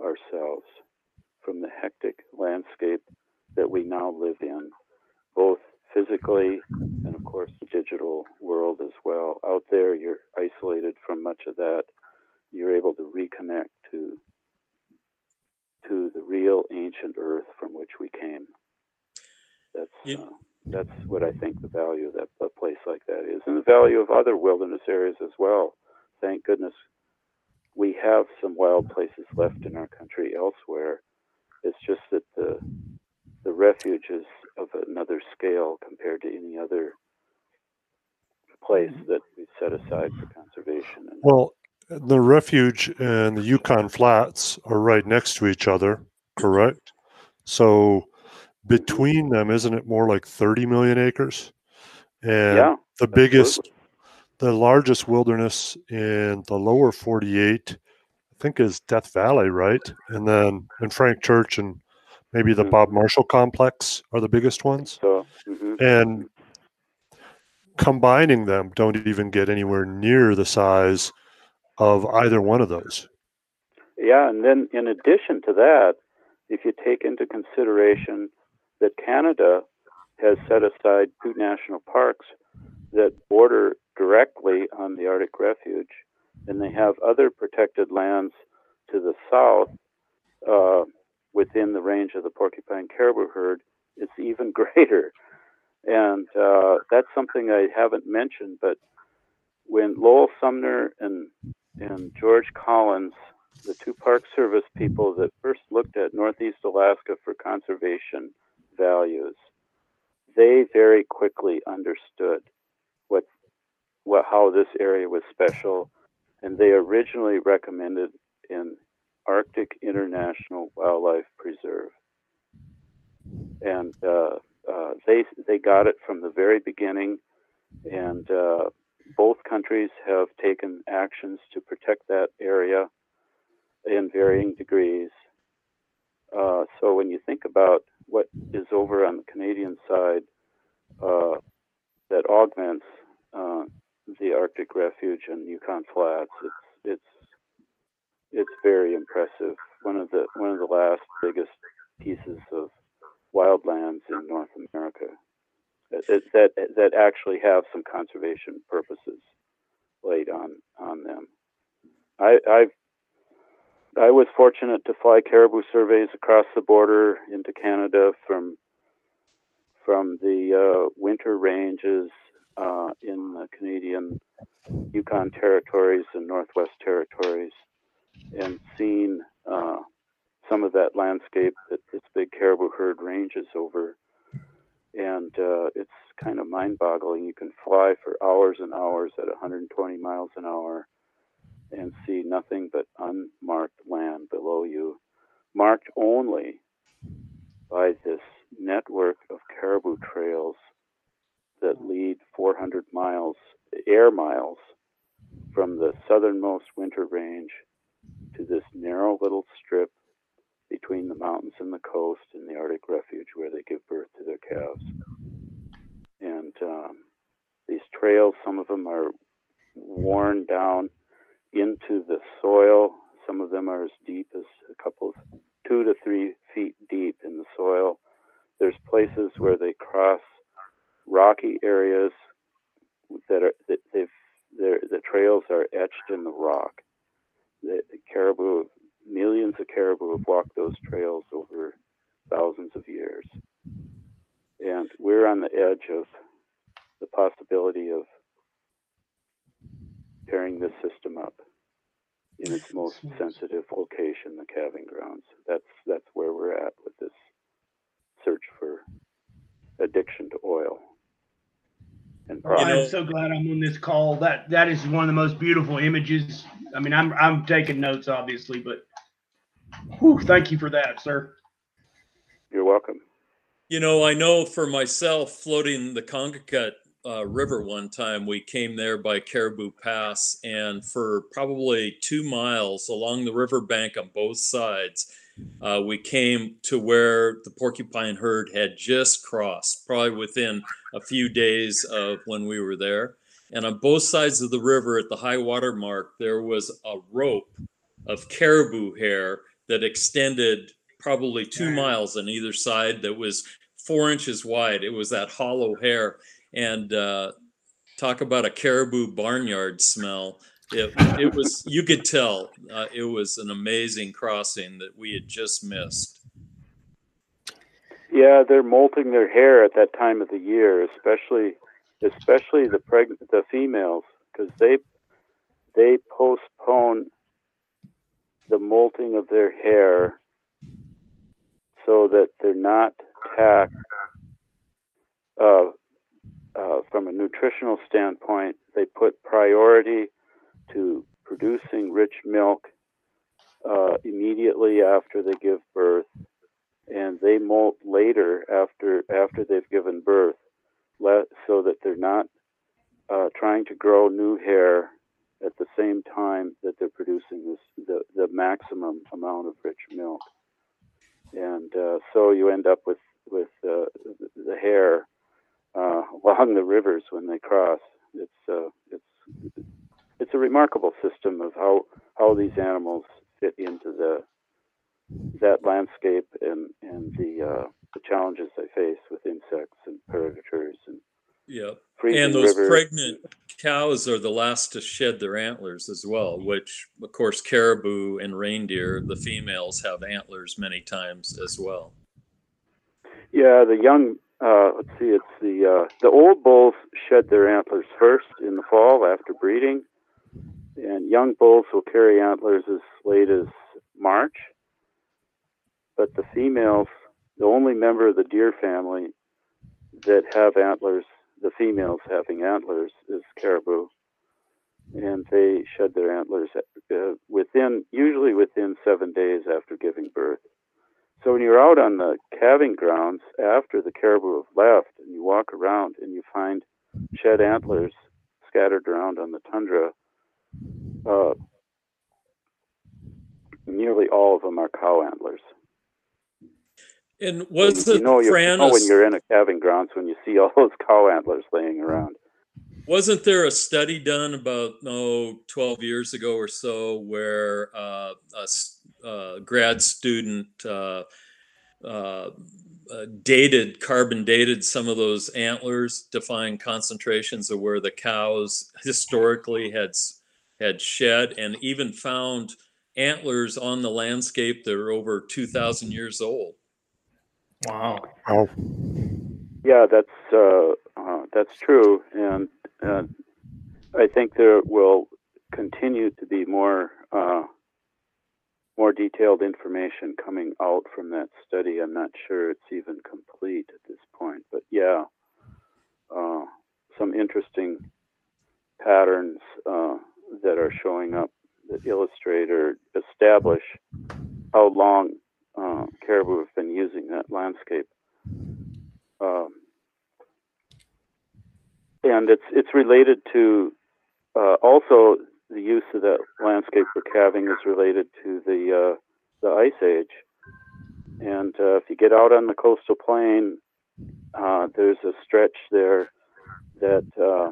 ourselves from the hectic landscape that we now live in, both physically and, of course, the digital world as well. Out there, you're isolated from much of that. You're able to reconnect to to the real ancient Earth from which we came. That's yeah. uh, that's what I think the value of that a place like that is, and the value of other wilderness areas as well. Thank goodness we have some wild places left in our country elsewhere. It's just that the the refuge is of another scale compared to any other place mm-hmm. that we set aside for conservation. And well, the refuge and the Yukon Flats are right next to each other, correct? So between them, isn't it more like 30 million acres? And yeah, the biggest, absolutely. the largest wilderness in the lower 48, I think, is Death Valley, right? And then and Frank Church and maybe the mm-hmm. Bob Marshall complex are the biggest ones. So, mm-hmm. And combining them don't even get anywhere near the size of either one of those. Yeah, and then in addition to that, if you take into consideration that Canada has set aside two national parks that border directly on the Arctic Refuge, and they have other protected lands to the south uh, within the range of the porcupine caribou herd, it's even greater. And uh, that's something I haven't mentioned, but when Lowell Sumner and and George Collins, the two Park Service people that first looked at Northeast Alaska for conservation values, they very quickly understood what what how this area was special, and they originally recommended in Arctic International Wildlife Preserve, and uh, uh, they they got it from the very beginning, and uh, both countries have taken actions to protect that area in varying degrees. Uh, so when you think about what is over on the Canadian side uh, that augments uh, the Arctic Refuge and Yukon Flats, it's it's it's very impressive. One of the one of the last biggest pieces of wildlands in North America that that, that actually have some conservation purposes laid on on them. I I've I was fortunate to fly caribou surveys across the border into Canada from from the uh, winter ranges uh, in the Canadian Yukon territories and Northwest territories, and seen uh, some of that landscape that this big caribou herd ranges over. And uh, it's kind of mind-boggling. You can fly for hours and hours at 120 miles an hour and see nothing but unmarked land below you, marked only by this network of caribou trails that lead 400 miles, air miles, from the southernmost winter range to this narrow little strip between the mountains and the coast in the Arctic Refuge where they give birth to their calves. And um, these trails, some of them are worn down into the soil. Some of them are as deep as a couple of two to three feet deep in the soil. There's places where they cross rocky areas that are that they've the trails are etched in the rock. The, the caribou, millions of caribou have walked those trails over thousands of years, and we're on the edge of the possibility of tearing this system up in its most sensitive location, the calving grounds. That's that's where we're at with this search for addiction to oil. And I'm so glad I'm on this call. That that is one of the most beautiful images. I mean, I'm I'm taking notes, obviously, but whew, thank you for that, sir. You're welcome. You know, I know for myself, floating the Kongakut uh, River one time. We came there by Caribou Pass, and for probably two miles along the riverbank on both sides, uh, we came to where the porcupine herd had just crossed, probably within a few days of when we were there. And on both sides of the river at the high water mark, there was a rope of caribou hair that extended probably two miles on either side that was four inches wide. It was that hollow hair and uh, talk about a caribou barnyard smell. It, it was you could tell uh, it was an amazing crossing that we had just missed. Yeah, they're molting their hair at that time of the year, especially especially the pregnant the females because they they postpone the molting of their hair so that they're not tacked uh, uh, from a nutritional standpoint, they put priority to producing rich milk uh, immediately after they give birth, and they molt later after after they've given birth, so that they're not uh, trying to grow new hair at the same time that they're producing this the, the maximum amount of rich milk, and uh, so you end up with with uh, the hair uh, along the rivers when they cross. It's uh, it's it's a remarkable system of how how these animals fit into the that landscape and and the uh, the challenges they face with insects and predators and yeah and those rivers. pregnant cows are the last to shed their antlers as well which of course caribou and reindeer the females have antlers many times as well yeah the young uh, let's see, it's the uh, the old bulls shed their antlers first in the fall after breeding, and young bulls will carry antlers as late as March. But the females, the only member of the deer family that have antlers the females having antlers is caribou, and they shed their antlers uh, within usually within seven days after giving birth. So when you're out on the calving grounds after the caribou have left, and you walk around and you find shed antlers scattered around on the tundra, uh, nearly all of them are cow antlers. And was you know, you Fran? know when you're in a calving grounds when you see all those cow antlers laying around. Wasn't there a study done about no 12 years ago or so where uh, a uh, grad student uh, uh, uh, dated, carbon dated some of those antlers to find concentrations of where the cows historically had had shed, and even found antlers on the landscape that are over 2,000 years old. Wow. Oh, Yeah, that's uh, uh, that's true, and uh, I think there will continue to be more uh, more detailed information coming out from that study. I'm not sure it's even complete at this point, but yeah, uh, some interesting patterns uh, that are showing up that illustrate or establish how long uh, caribou have been using that landscape. Um, and it's it's related to uh, also the use of that landscape for calving is related to the uh, the ice age. And uh, if you get out on the coastal plain, uh, there's a stretch there that uh,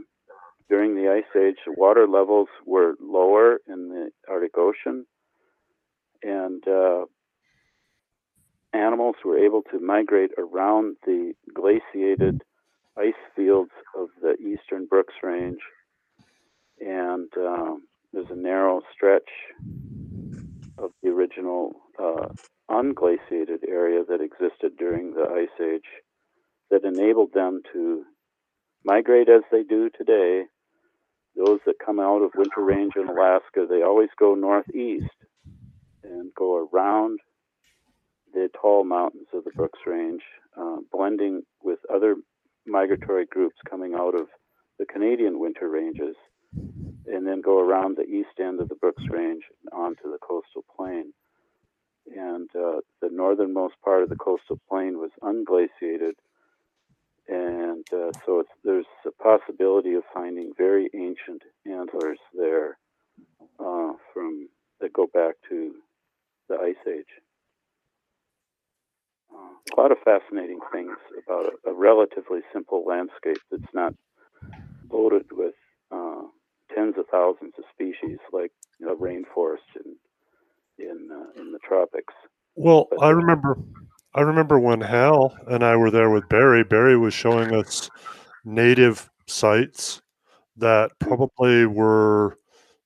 during the ice age, the water levels were lower in the Arctic Ocean, and uh, animals were able to migrate around the glaciated ice fields of the eastern Brooks Range, and um, there's a narrow stretch of the original uh, unglaciated area that existed during the Ice Age that enabled them to migrate as they do today. Those that come out of Winter Range in Alaska, they always go northeast and go around the tall mountains of the Brooks Range, uh, blending with other migratory groups coming out of the Canadian winter ranges, and then go around the east end of the Brooks Range onto the coastal plain. And uh, the northernmost part of the coastal plain was unglaciated, and uh, so there's a possibility of finding very ancient antlers there uh, from that go back to the Ice Age. Uh, a lot of fascinating things about a, a relatively simple landscape that's not loaded with tens of thousands of species like you know, rainforest in in uh, in the tropics. well, I remember, I remember when Hal and I were there with Barry. Barry was showing us native sites that probably were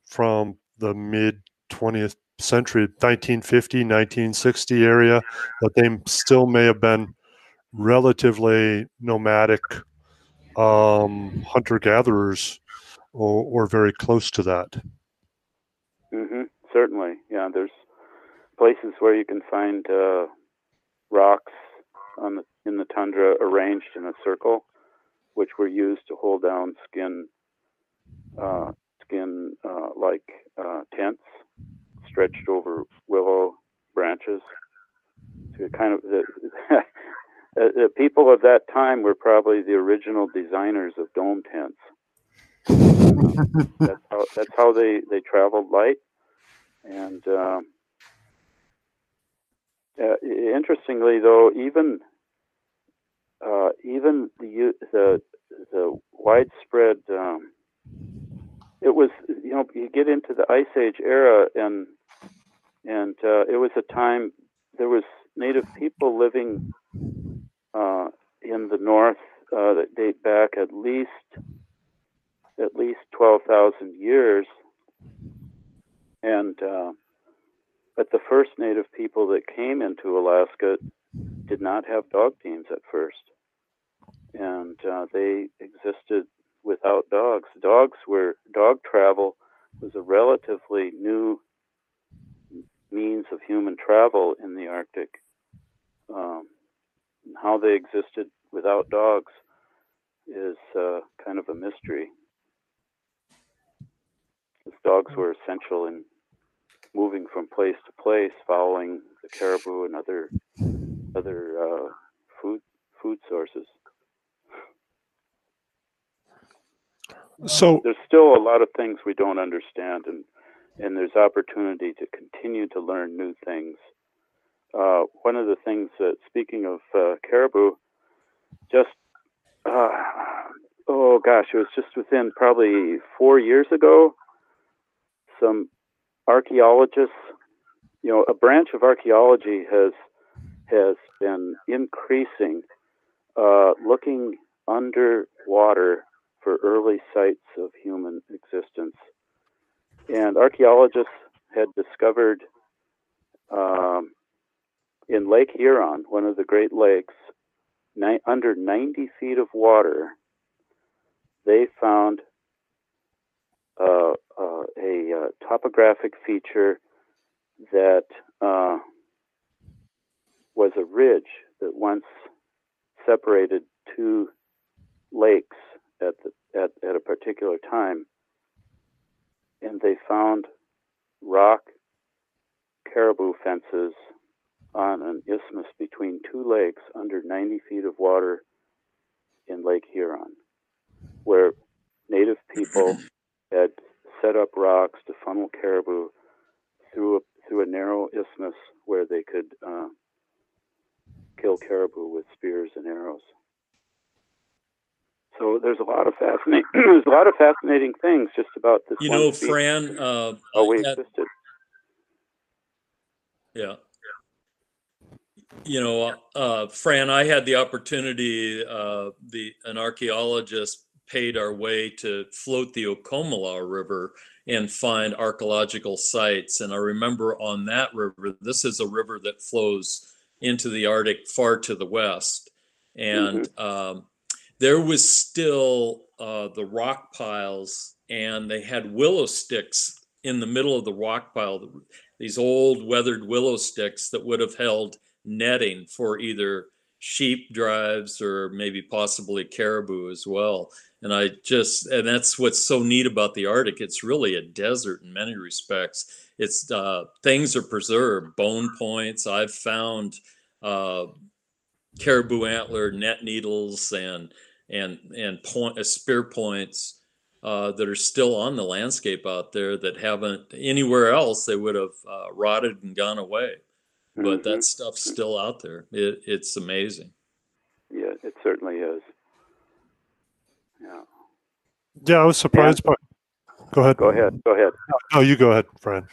from the mid 20th century 1950 1960 area that they still may have been relatively nomadic um, hunter gatherers or, or very close to that Mm-hmm. Certainly, yeah. There's places where you can find uh, rocks on the in the tundra arranged in a circle, which were used to hold down skin uh, skin uh, like uh, tents stretched over willow branches. To kind of the, the people of that time were probably the original designers of dome tents. That's how that's how they they traveled light. And um, uh, interestingly though even uh, even the the the widespread um, it was you know you get into the ice age era and and uh, it was a time there was native people living uh, in the north uh, that date back at least at least 12,000 years. And uh, but the first native people that came into Alaska did not have dog teams at first, and uh, they existed without dogs. Dogs were dog travel was a relatively new means of human travel in the Arctic. Um, how they existed without dogs is uh, kind of a mystery. Dogs were essential in moving from place to place, following the caribou and other other uh, food food sources. So there's still a lot of things we don't understand, and and there's opportunity to continue to learn new things. Uh, one of the things that, speaking of uh, caribou, just uh, oh gosh, it was just within probably four years ago. Some archaeologists, you know, a branch of archaeology has has been increasing, uh, looking underwater for early sites of human existence. And archaeologists had discovered um, in Lake Huron, one of the Great Lakes, ni- under 90 feet of water, they found uh, uh, a topographic feature that uh, was a ridge that once separated two lakes at, the, at, at a particular time. And they found rock caribou fences on an isthmus between two lakes under 90 feet of water in Lake Huron, where native people had set up rocks to funnel caribou through a, through a narrow isthmus where they could uh, kill caribou with spears and arrows. So there's a lot of fascinating there's a lot of fascinating things just about this. You know, species. Fran. Uh, Oh, we I had- existed. Yeah. You know, uh, Fran, I had the opportunity, uh, the, an archaeologist paid our way to float the Okomala River and find archaeological sites. And I remember on that river, this is a river that flows into the Arctic far to the west. And um, there was still uh, the rock piles, and they had willow sticks in the middle of the rock pile these old weathered willow sticks that would have held netting for either sheep drives or maybe possibly caribou as well. And I just, and that's what's so neat about the Arctic. It's really a desert in many respects. It's uh, things are preserved, bone points. I've found uh, caribou antler net needles and and and point uh, spear points uh, that are still on the landscape out there that haven't anywhere else they would have uh, rotted and gone away but Mhm. that stuff's still out there it, it's amazing yeah, it certainly is. Yeah. Yeah, I was surprised by. Go ahead. Go ahead. Go ahead. No, you go ahead, Fran.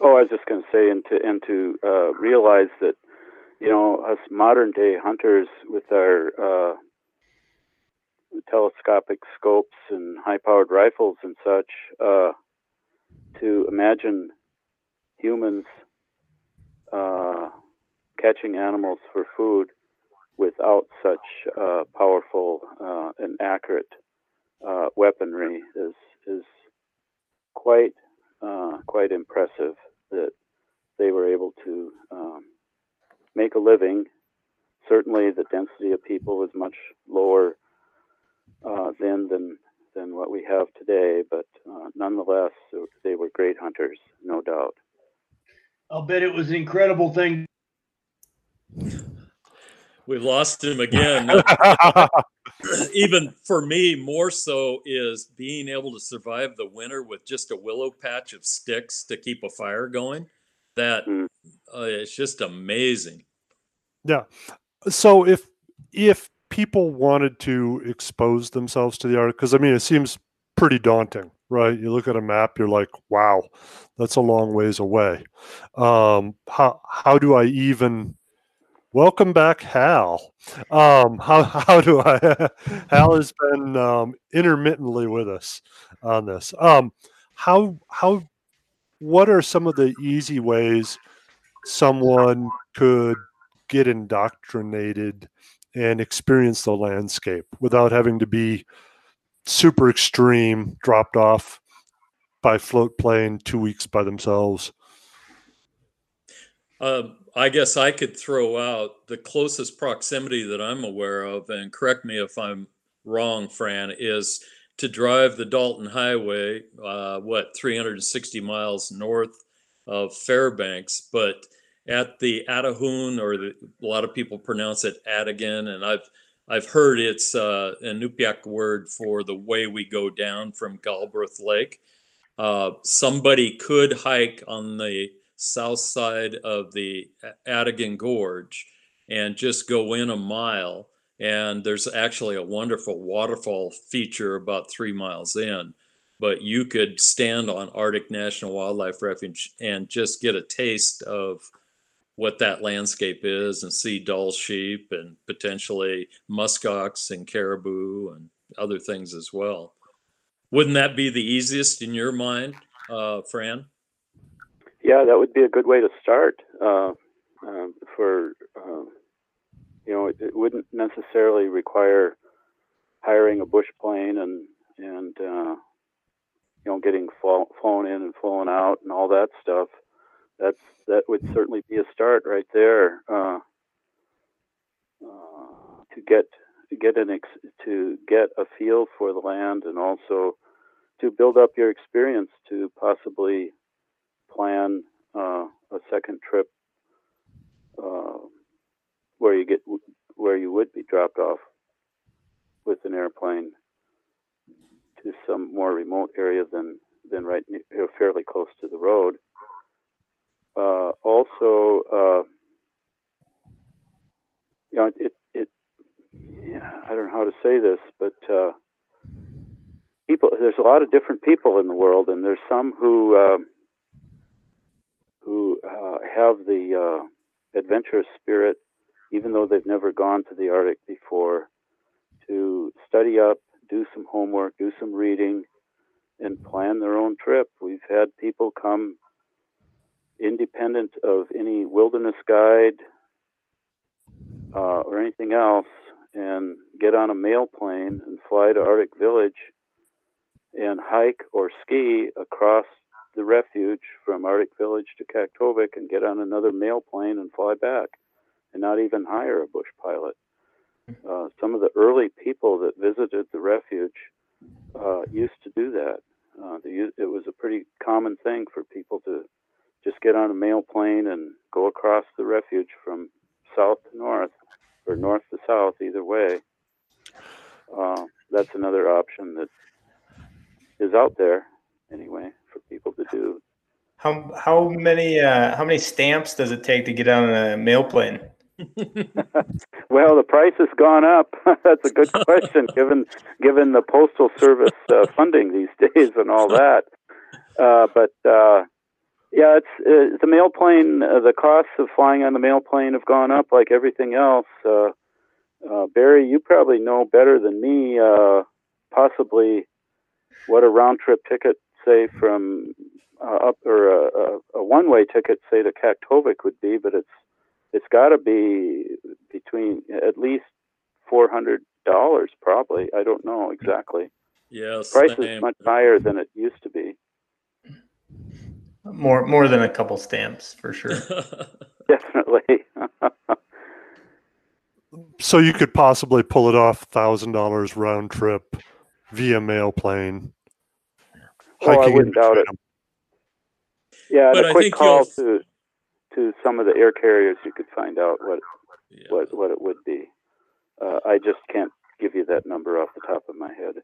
Oh, I was just going to say, and to and to uh, realize that, you know, us modern day hunters with our uh, telescopic scopes and high powered rifles and such, uh, to imagine humans uh, catching animals for food without such uh, powerful uh, and accurate uh, weaponry is is quite uh, quite impressive that they were able to um, make a living. Certainly, the density of people was much lower uh, then than than what we have today, but uh, nonetheless, they were great hunters, no doubt. I'll bet it was an incredible thing. We've lost him again even for me more so is being able to survive the winter with just a willow patch of sticks to keep a fire going that Mm. uh, it's just amazing Yeah. so if if people wanted to expose themselves to the Arctic, because I mean, it seems pretty daunting, right? You look at a map, you're like, wow, that's a long ways away. Um, how how do I even? Welcome back, Hal. Um, how how do I? Hal has been um, intermittently with us on this. Um, how how what are some of the easy ways someone could get indoctrinated and experience the landscape without having to be super extreme, dropped off by float plane two weeks by themselves. Uh, I guess I could throw out the closest proximity that I'm aware of, and correct me if I'm wrong, Fran, is to drive the Dalton Highway, uh, what, 360 miles north of Fairbanks, but at the Atahoon, or the, a lot of people pronounce it Atigun, and I've I've heard it's uh, an Iñupiaq word for the way we go down from Galbraith Lake. Uh, somebody could hike on the south side of the Atigun Gorge and just go in a mile. And there's actually a wonderful waterfall feature about three miles in. But you could stand on Arctic National Wildlife Refuge and just get a taste of what that landscape is and see Dall sheep and potentially muskox and caribou and other things as well. Wouldn't that be the easiest in your mind, uh, Fran? Yeah, that would be a good way to start. Uh, uh, for uh, you know, it, it, wouldn't necessarily require hiring a bush plane and and uh, you know getting flown in and flown out and all that stuff. That's that would certainly be a start right there uh, uh, to get to get an ex- to get a feel for the land and also to build up your experience to possibly plan uh, a second trip uh, where you get where you would be dropped off with an airplane to some more remote area than than right near, fairly close to the road. Uh, also, uh, you know, it, it, yeah, I don't know how to say this, but uh, people, there's a lot of different people in the world, and there's some who um, who uh, have the uh, adventurous spirit, even though they've never gone to the Arctic before, to study up, do some homework, do some reading, and plan their own trip. We've had people come independent of any wilderness guide uh, or anything else and get on a mail plane and fly to Arctic Village and hike or ski across the refuge from Arctic Village to Kaktovik and get on another mail plane and fly back and not even hire a bush pilot. Uh, some of the early people that visited the refuge uh, used to do that. Uh, it was a pretty common thing for people to just get on a mail plane and go across the refuge from south to north or north to south, either way. Uh, that's another option that is out there anyway for people to do. How how many uh, how many stamps does it take to get on a mail plane? well, the price has gone up. That's a good question, given given the postal service uh, funding these days and all that. Uh, but uh, yeah, it's uh, the mail plane. Uh, the costs of flying on the mail plane have gone up, like everything else. Uh, uh, Barry, you probably know better than me. Uh, possibly, what a round trip ticket, say from uh, up, or a, a, a one way ticket, say to Kaktovik, would be. But it's it's got to be between at least four hundred dollars, probably. I don't know exactly. Yes, price is much higher than it used to be. More more than a couple stamps for sure. Definitely. so you could possibly pull it off thousand dollars round trip via mail plane. Oh, I wouldn't doubt it. Yeah, but a quick call to to some of the air carriers, you could find out what yeah. what what it would be. Uh, I just can't give you that number off the top of my head.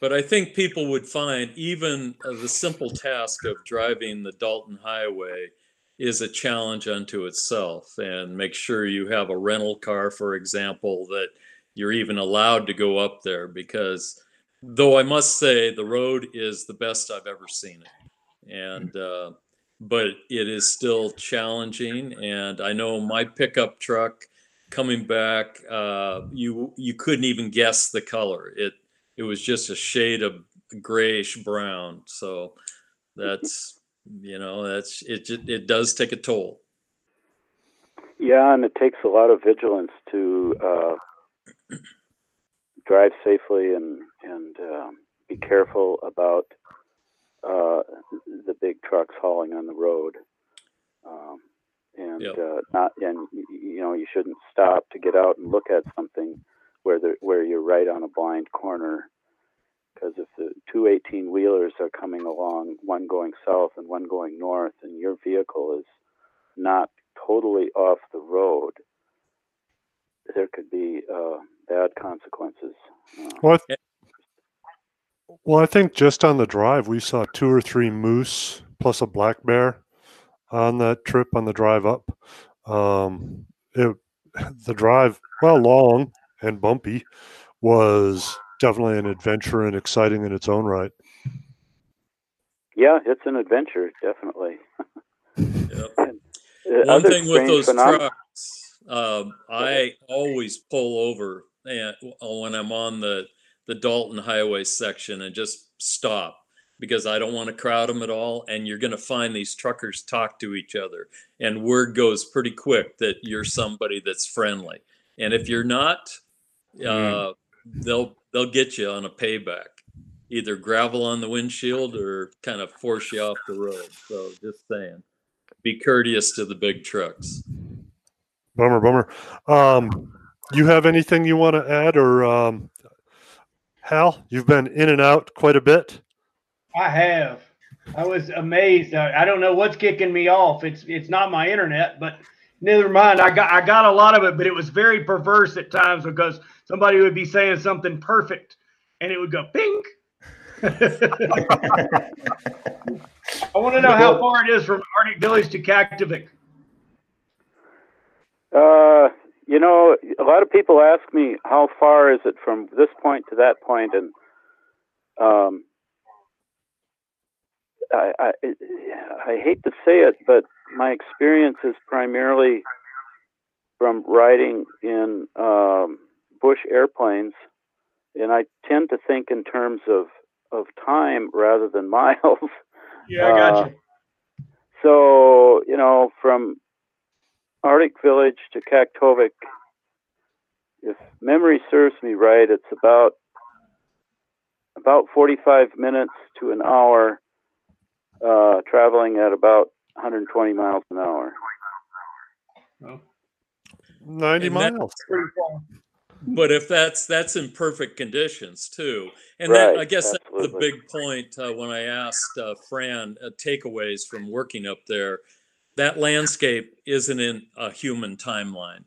But I think people would find even uh, the simple task of driving the Dalton Highway is a challenge unto itself. And make sure you have a rental car, for example, that you're even allowed to go up there. Because though I must say the road is the best I've ever seen it. And, uh, but it is still challenging. And I know my pickup truck coming back, uh, you you couldn't even guess the color. It it was just a shade of grayish brown. So that's you know that's it. It does take a toll. Yeah, and it takes a lot of vigilance to uh, drive safely and and um, be careful about uh, the big trucks hauling on the road. Um, and yep. uh, not and you know you shouldn't stop to get out and look at something where the where you're right on a blind corner. Because if the two 18 wheelers are coming along, one going south and one going north, and your vehicle is not totally off the road, there could be uh, bad consequences. Uh, Well, I, well, I think just on the drive, we saw two or three moose plus a black bear on that trip on the drive up. Um, it, the drive, well, long and bumpy, was definitely an adventure and exciting in its own right. yeah, it's an adventure, definitely. Yep. Uh, One thing with those phenomena- trucks, um, I always pull over and when I'm on the the Dalton Highway section and just stop because I don't want to crowd them at all. And you're going to find these truckers talk to each other, and word goes pretty quick that you're somebody that's friendly. And if you're not, uh, they'll they'll get you on a payback, either gravel on the windshield or kind of force you off the road. So just saying be courteous to the big trucks. Bummer, bummer. Um, you have anything you want to add, or um, Hal? You've been in and out quite a bit. I have. I was amazed. I, I don't know what's kicking me off. It's it's not my internet, but neither mind. I got I got a lot of it, but it was very perverse at times because somebody would be saying something perfect, and it would go pink. I want to know how far it is from Arctic Village to Kaktovik. Uh, you know, a lot of people ask me how far is it from this point to that point, and um, I, I I hate to say it, but my experience is primarily from riding in um, bush airplanes, and I tend to think in terms of of time rather than miles. Yeah, I got Uh, you. So, you know, from Arctic Village to Kaktovik, if memory serves me right, it's about about 45 minutes to an hour, uh, traveling at about 120 miles an hour. Ninety And miles. Pretty. But if that's that's in perfect conditions too, and that I Right, guess that's the big point uh, when I asked uh, Fran uh, takeaways from working up there. That landscape isn't in a human timeline,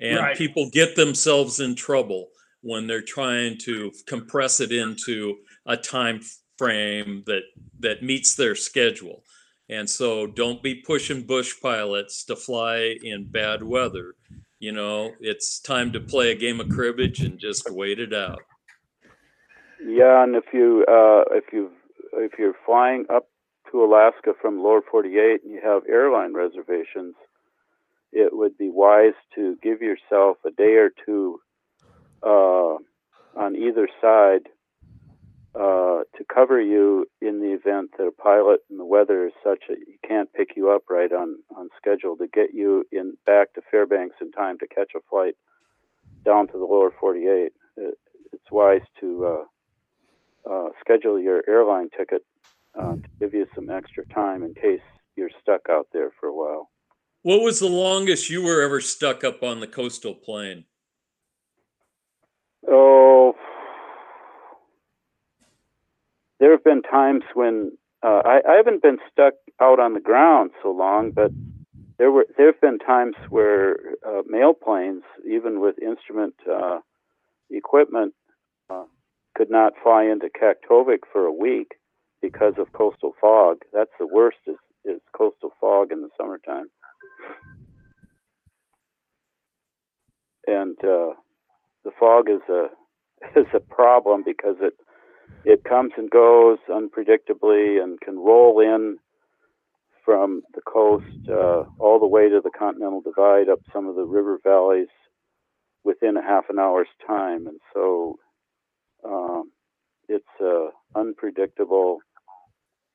and Right. people get themselves in trouble when they're trying to compress it into a time frame that that meets their schedule. And so, don't be pushing bush pilots to fly in bad weather you know it's time to play a game of cribbage and just wait it out Yeah, and if you uh, if you if you're flying up to Alaska from lower 48 and you have airline reservations, it would be wise to give yourself a day or two uh, on either side uh, to cover you in the event that a pilot and the weather is such that he can't pick you up right on, on schedule to get you in back to Fairbanks in time to catch a flight down to the lower 48. It, it's wise to uh, uh, schedule your airline ticket uh, to give you some extra time in case you're stuck out there for a while. what was the longest you were ever stuck up on the coastal plain? Oh, there have been times when uh, I, I haven't been stuck out on the ground so long, but there were there have been times where uh, mail planes, even with instrument uh, equipment, uh, could not fly into Kaktovik for a week because of coastal fog. That's the worst is, is coastal fog in the summertime. And uh, the fog is a is a problem because it it comes and goes unpredictably and can roll in from the coast uh, all the way to the Continental Divide up some of the river valleys within a half an hour's time, and so um, it's a unpredictable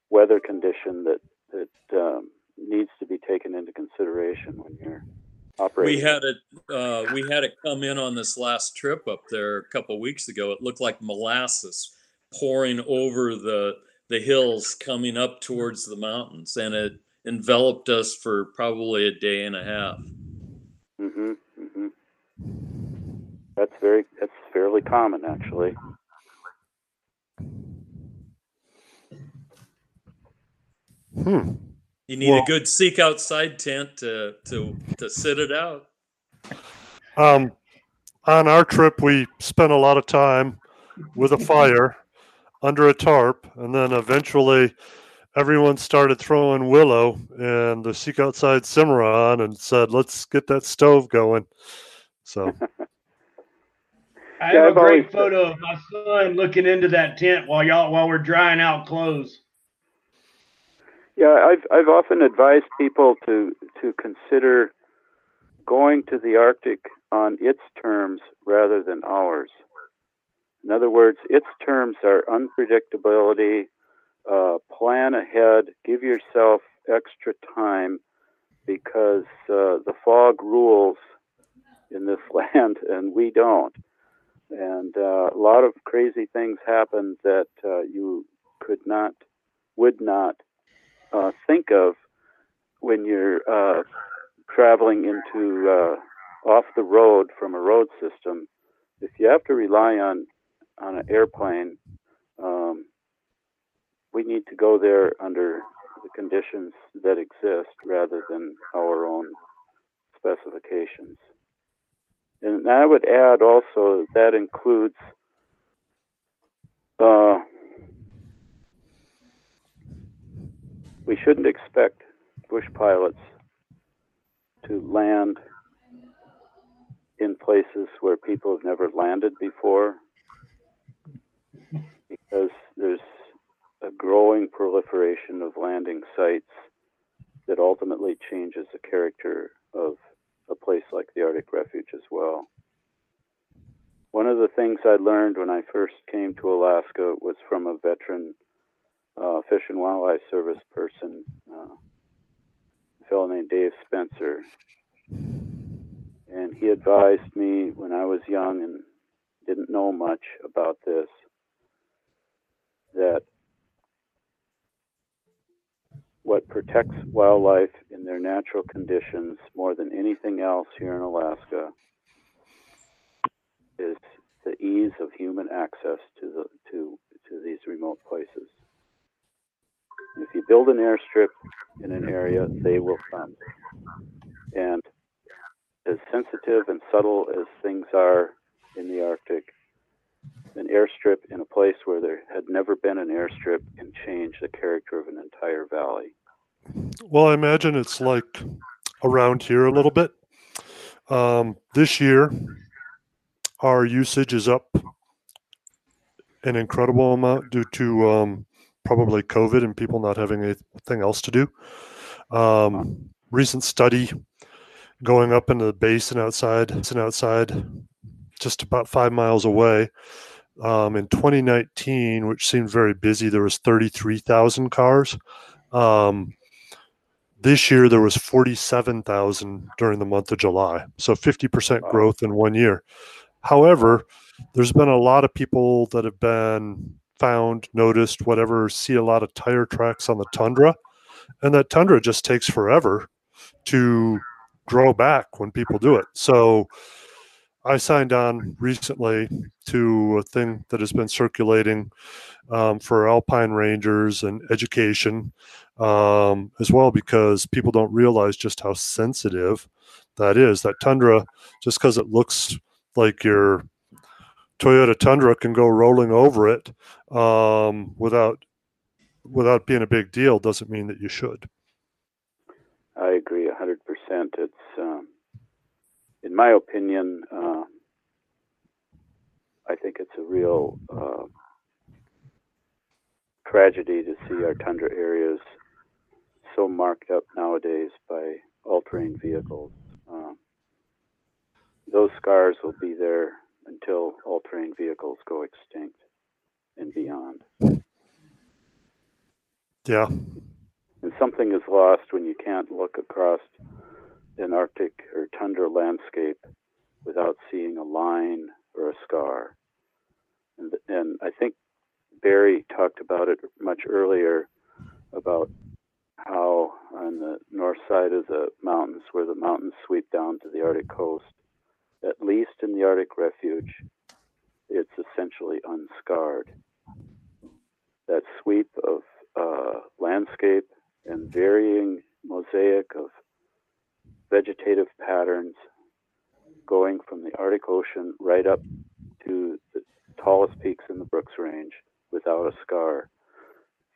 weather condition that that um, needs to be taken into consideration when you're operating. we had it uh, we had it come in on this last trip up there a couple weeks ago it looked like molasses pouring over the the hills coming up towards the mountains and it enveloped us for probably a day and a half hmm hmm That's very that's fairly common actually. Hmm. You need Well- a good seek outside tent to to to sit it out. Um, on our trip, we spent a lot of time with a fire under a tarp, and then eventually everyone started throwing willow and the Seek Outside Cimarron and said, let's get that stove going. So, I have I've a great photo of my son looking into that tent while y'all while we're drying out clothes. Yeah, I've I've often advised people to to consider going to the Arctic on its terms rather than ours. In other words, its terms are unpredictability. Uh, plan ahead. Give yourself extra time because uh, the fog rules in this land, and we don't. And uh, a lot of crazy things happen that uh, you could not, would not uh, think of when you're uh, traveling into uh, off the road from a road system. If you have to rely on on an airplane, um, we need to go there under the conditions that exist rather than our own specifications. And I would add also that includes uh, we shouldn't expect bush pilots to land in places where people have never landed before because there's a growing proliferation of landing sites that ultimately changes the character of a place like the Arctic Refuge as well. One of the things I learned when I first came to Alaska was from a veteran uh, Fish and Wildlife Service person, uh, a fellow named Dave Spencer. And he advised me when I was young and didn't know much about this that what protects wildlife in their natural conditions more than anything else here in Alaska is the ease of human access to the to to these remote places. If you build an airstrip in an area, they will come. And as sensitive and subtle as things are in the Arctic, an airstrip in a place where there had never been an airstrip can change the character of an entire valley. well, I imagine it's like around here a little bit. Um, this year, our usage is up an incredible amount due to um, probably COVID and people not having anything else to do. Um, recent study going up into the basin outside, and outside, just about five miles away. Um, in 2019, which seemed very busy, there was 33,000 cars. Um, this year there was 47,000 during the month of July, so 50% growth in one year. However, there's been a lot of people that have been found, noticed, whatever, see a lot of tire tracks on the tundra, and that tundra just takes forever to grow back when people do it. So I signed on recently to a thing that has been circulating um, for alpine rangers and education um, as well, because people don't realize just how sensitive that is. That tundra, just because it looks like your Toyota Tundra can go rolling over it um, without without being a big deal, doesn't mean that you should. I agree 100%. It's, um, in my opinion, uh, I think it's a real uh, tragedy to see our tundra areas so marked up nowadays by all terrain vehicles. Um, those scars will be there until all terrain vehicles go extinct and beyond. Yeah, And something is lost when you can't look across an Arctic or tundra landscape without seeing a line or a scar. And, and I think Barry talked about it much earlier about how on the north side of the mountains, where the mountains sweep down to the Arctic coast, at least in the Arctic Refuge, it's essentially unscarred. That sweep of uh, landscape and varying mosaic of vegetative patterns going from the Arctic Ocean right up to the tallest peaks in the Brooks Range without a scar.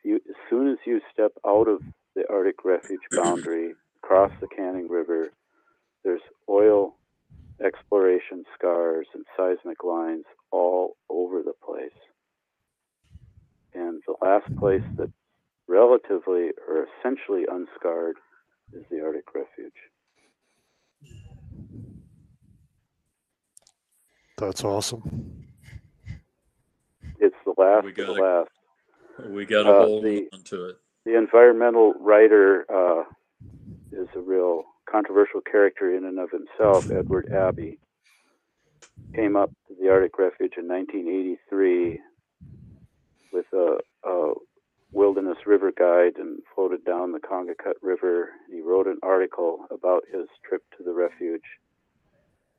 You, as soon as you step out of the Arctic Refuge boundary, across the Canning River, there's oil exploration scars and seismic lines all over the place. And the last place that's relatively or essentially unscarred is the Arctic Refuge. That's awesome. It's the last We of the gotta- last. We got to Uh, hold the- on to it. The environmental writer uh, is a real controversial character in and of himself. Edward Abbey came up to the Arctic Refuge in 1983 with a, a wilderness river guide and floated down the Kongakut River. He wrote an article about his trip to the refuge,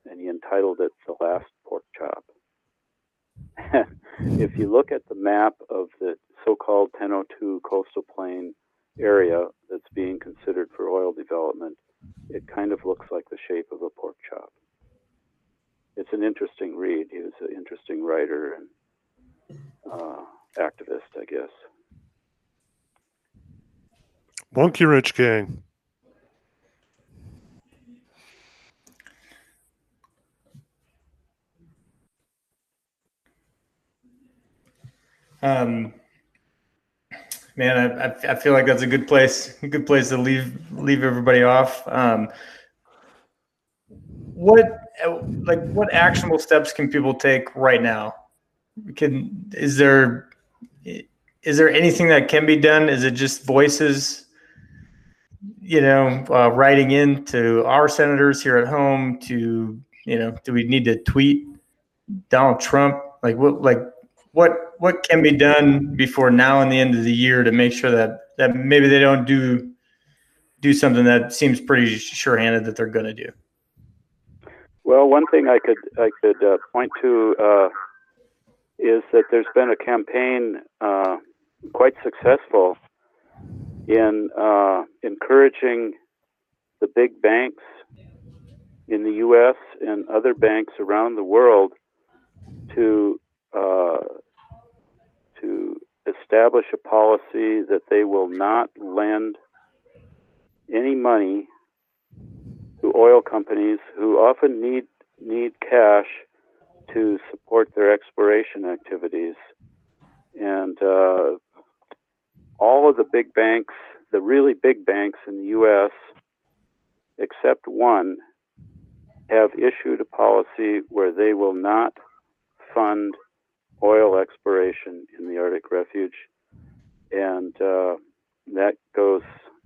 and he entitled it "The Last Pork Chop." if you look at the map of the so-called 1002 coastal plain area that's being considered for oil development, it kind of looks like the shape of a pork chop. It's an interesting read. He was an interesting writer and uh, activist, I guess. Monkey Wrench Gang. Um, man, I, I, feel like that's a good place, good place to leave leave everybody off. Um, what like what actionable steps can people take right now? Can is there is there anything that can be done? Is it just voices? You know, uh, writing in to our senators here at home. To you know, do we need to tweet Donald Trump? Like what? Like what what can be done before now and the end of the year to make sure that that maybe they don't do do something that seems pretty sure-handed that they're going to do Well, one thing I could I could uh, point to uh, is that there's been a campaign uh, quite successful in uh, encouraging the big banks in the U.S. and other banks around the world to uh, to establish a policy that they will not lend any money to oil companies who often need need cash to support their exploration activities, and uh, all of the big banks, the really big banks in the U.S., except one, have issued a policy where they will not fund oil exploration in the Arctic Refuge, and uh, that goes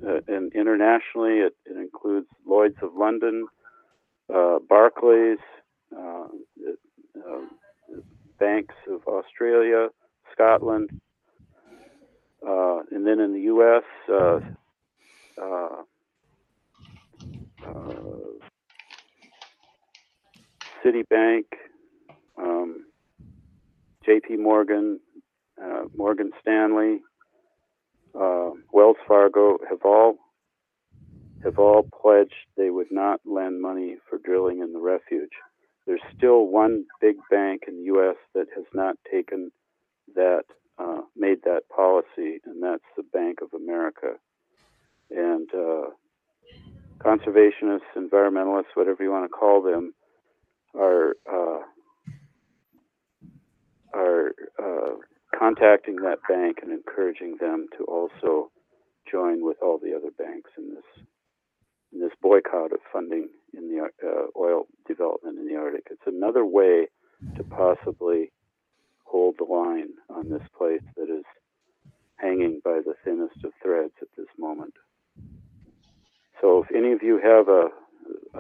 uh, and internationally. It, it, includes Lloyd's of London, uh, Barclays, uh, banks of Australia, Scotland, uh, and then in the U.S. Uh, Citibank. Um, J.P. Morgan, uh, Morgan Stanley, uh, Wells Fargo have all have all pledged they would not lend money for drilling in the refuge. There's still one big bank in the U.S. that has not taken that uh, made that policy, and that's the Bank of America. And uh, conservationists, environmentalists, whatever you want to call them, are uh, are uh, contacting that bank and encouraging them to also join with all the other banks in this in this boycott of funding in the uh, oil development in the Arctic. It's another way to possibly hold the line on this place that is hanging by the thinnest of threads at this moment. So, if any of you have a,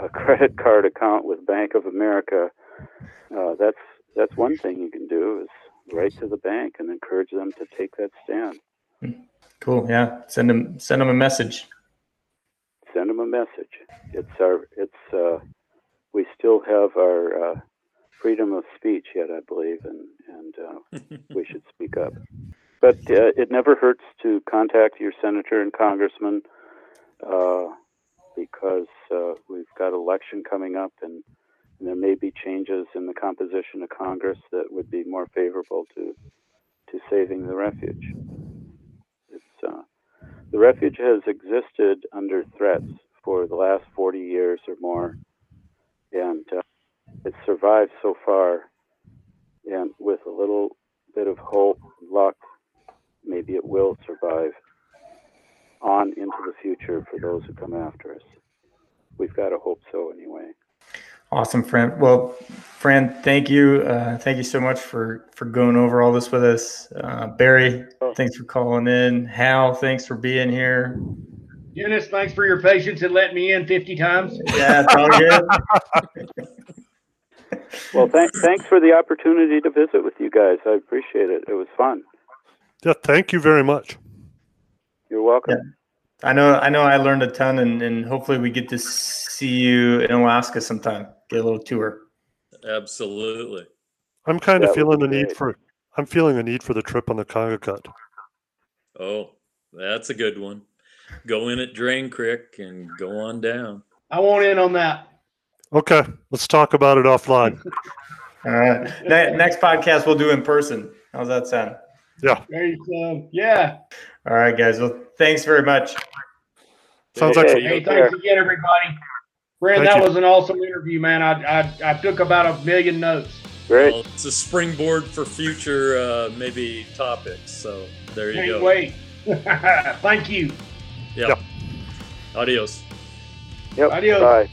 a credit card account with Bank of America, uh, that's that's one thing you can do is write to the bank and encourage them to take that stand. Cool. Yeah. Send them send them a message. Send them a message. It's our it's uh, we still have our uh, freedom of speech yet, I believe, and and uh, we should speak up. But uh, it never hurts to contact your senator and congressman uh, because uh, we've got election coming up, and, and there may be changes in the composition of Congress that would be more favorable to to saving the refuge. Uh, the refuge has existed under threats for the last 40 years or more, and uh, it's survived so far. And with a little bit of hope, luck, maybe it will survive on into the future for those who come after us. We've got to hope so anyway. Awesome, Fran. Well, Fran, thank you. Uh, thank you so much for for going over all this with us. Uh, Barry, Oh. thanks for calling in. Hal, thanks for being here. Eunice, thanks for your patience and letting me in 50 times. Yeah, it's all good. Well, th- thanks for the opportunity to visit with you guys. I appreciate it. It was fun. Yeah, thank you very much. You're welcome. I know. I know. I learned a ton, and, and hopefully we get to see you in Alaska sometime. Get a little tour. Absolutely. I'm kind That of feeling be the need for I'm feeling a need for the trip on the Kongakut. Oh, that's a good one. Go in at Drain Creek and go on down. I want in on that. Okay, let's talk about it offline. All right. Ne- next podcast we'll do in person. How's that sound? Yeah, There you go. Yeah. All right, guys. Well, thanks very much. Sounds like Hey, some, Hey, Take care. thanks again, everybody. Brand, Thank that you. was an awesome interview, man. I, I I took about a million notes. Great. Well, it's a springboard for future uh, maybe topics. So there you Can't go. wait. Thank you. Yeah. Yep. Adios. Yep. Adios. Bye.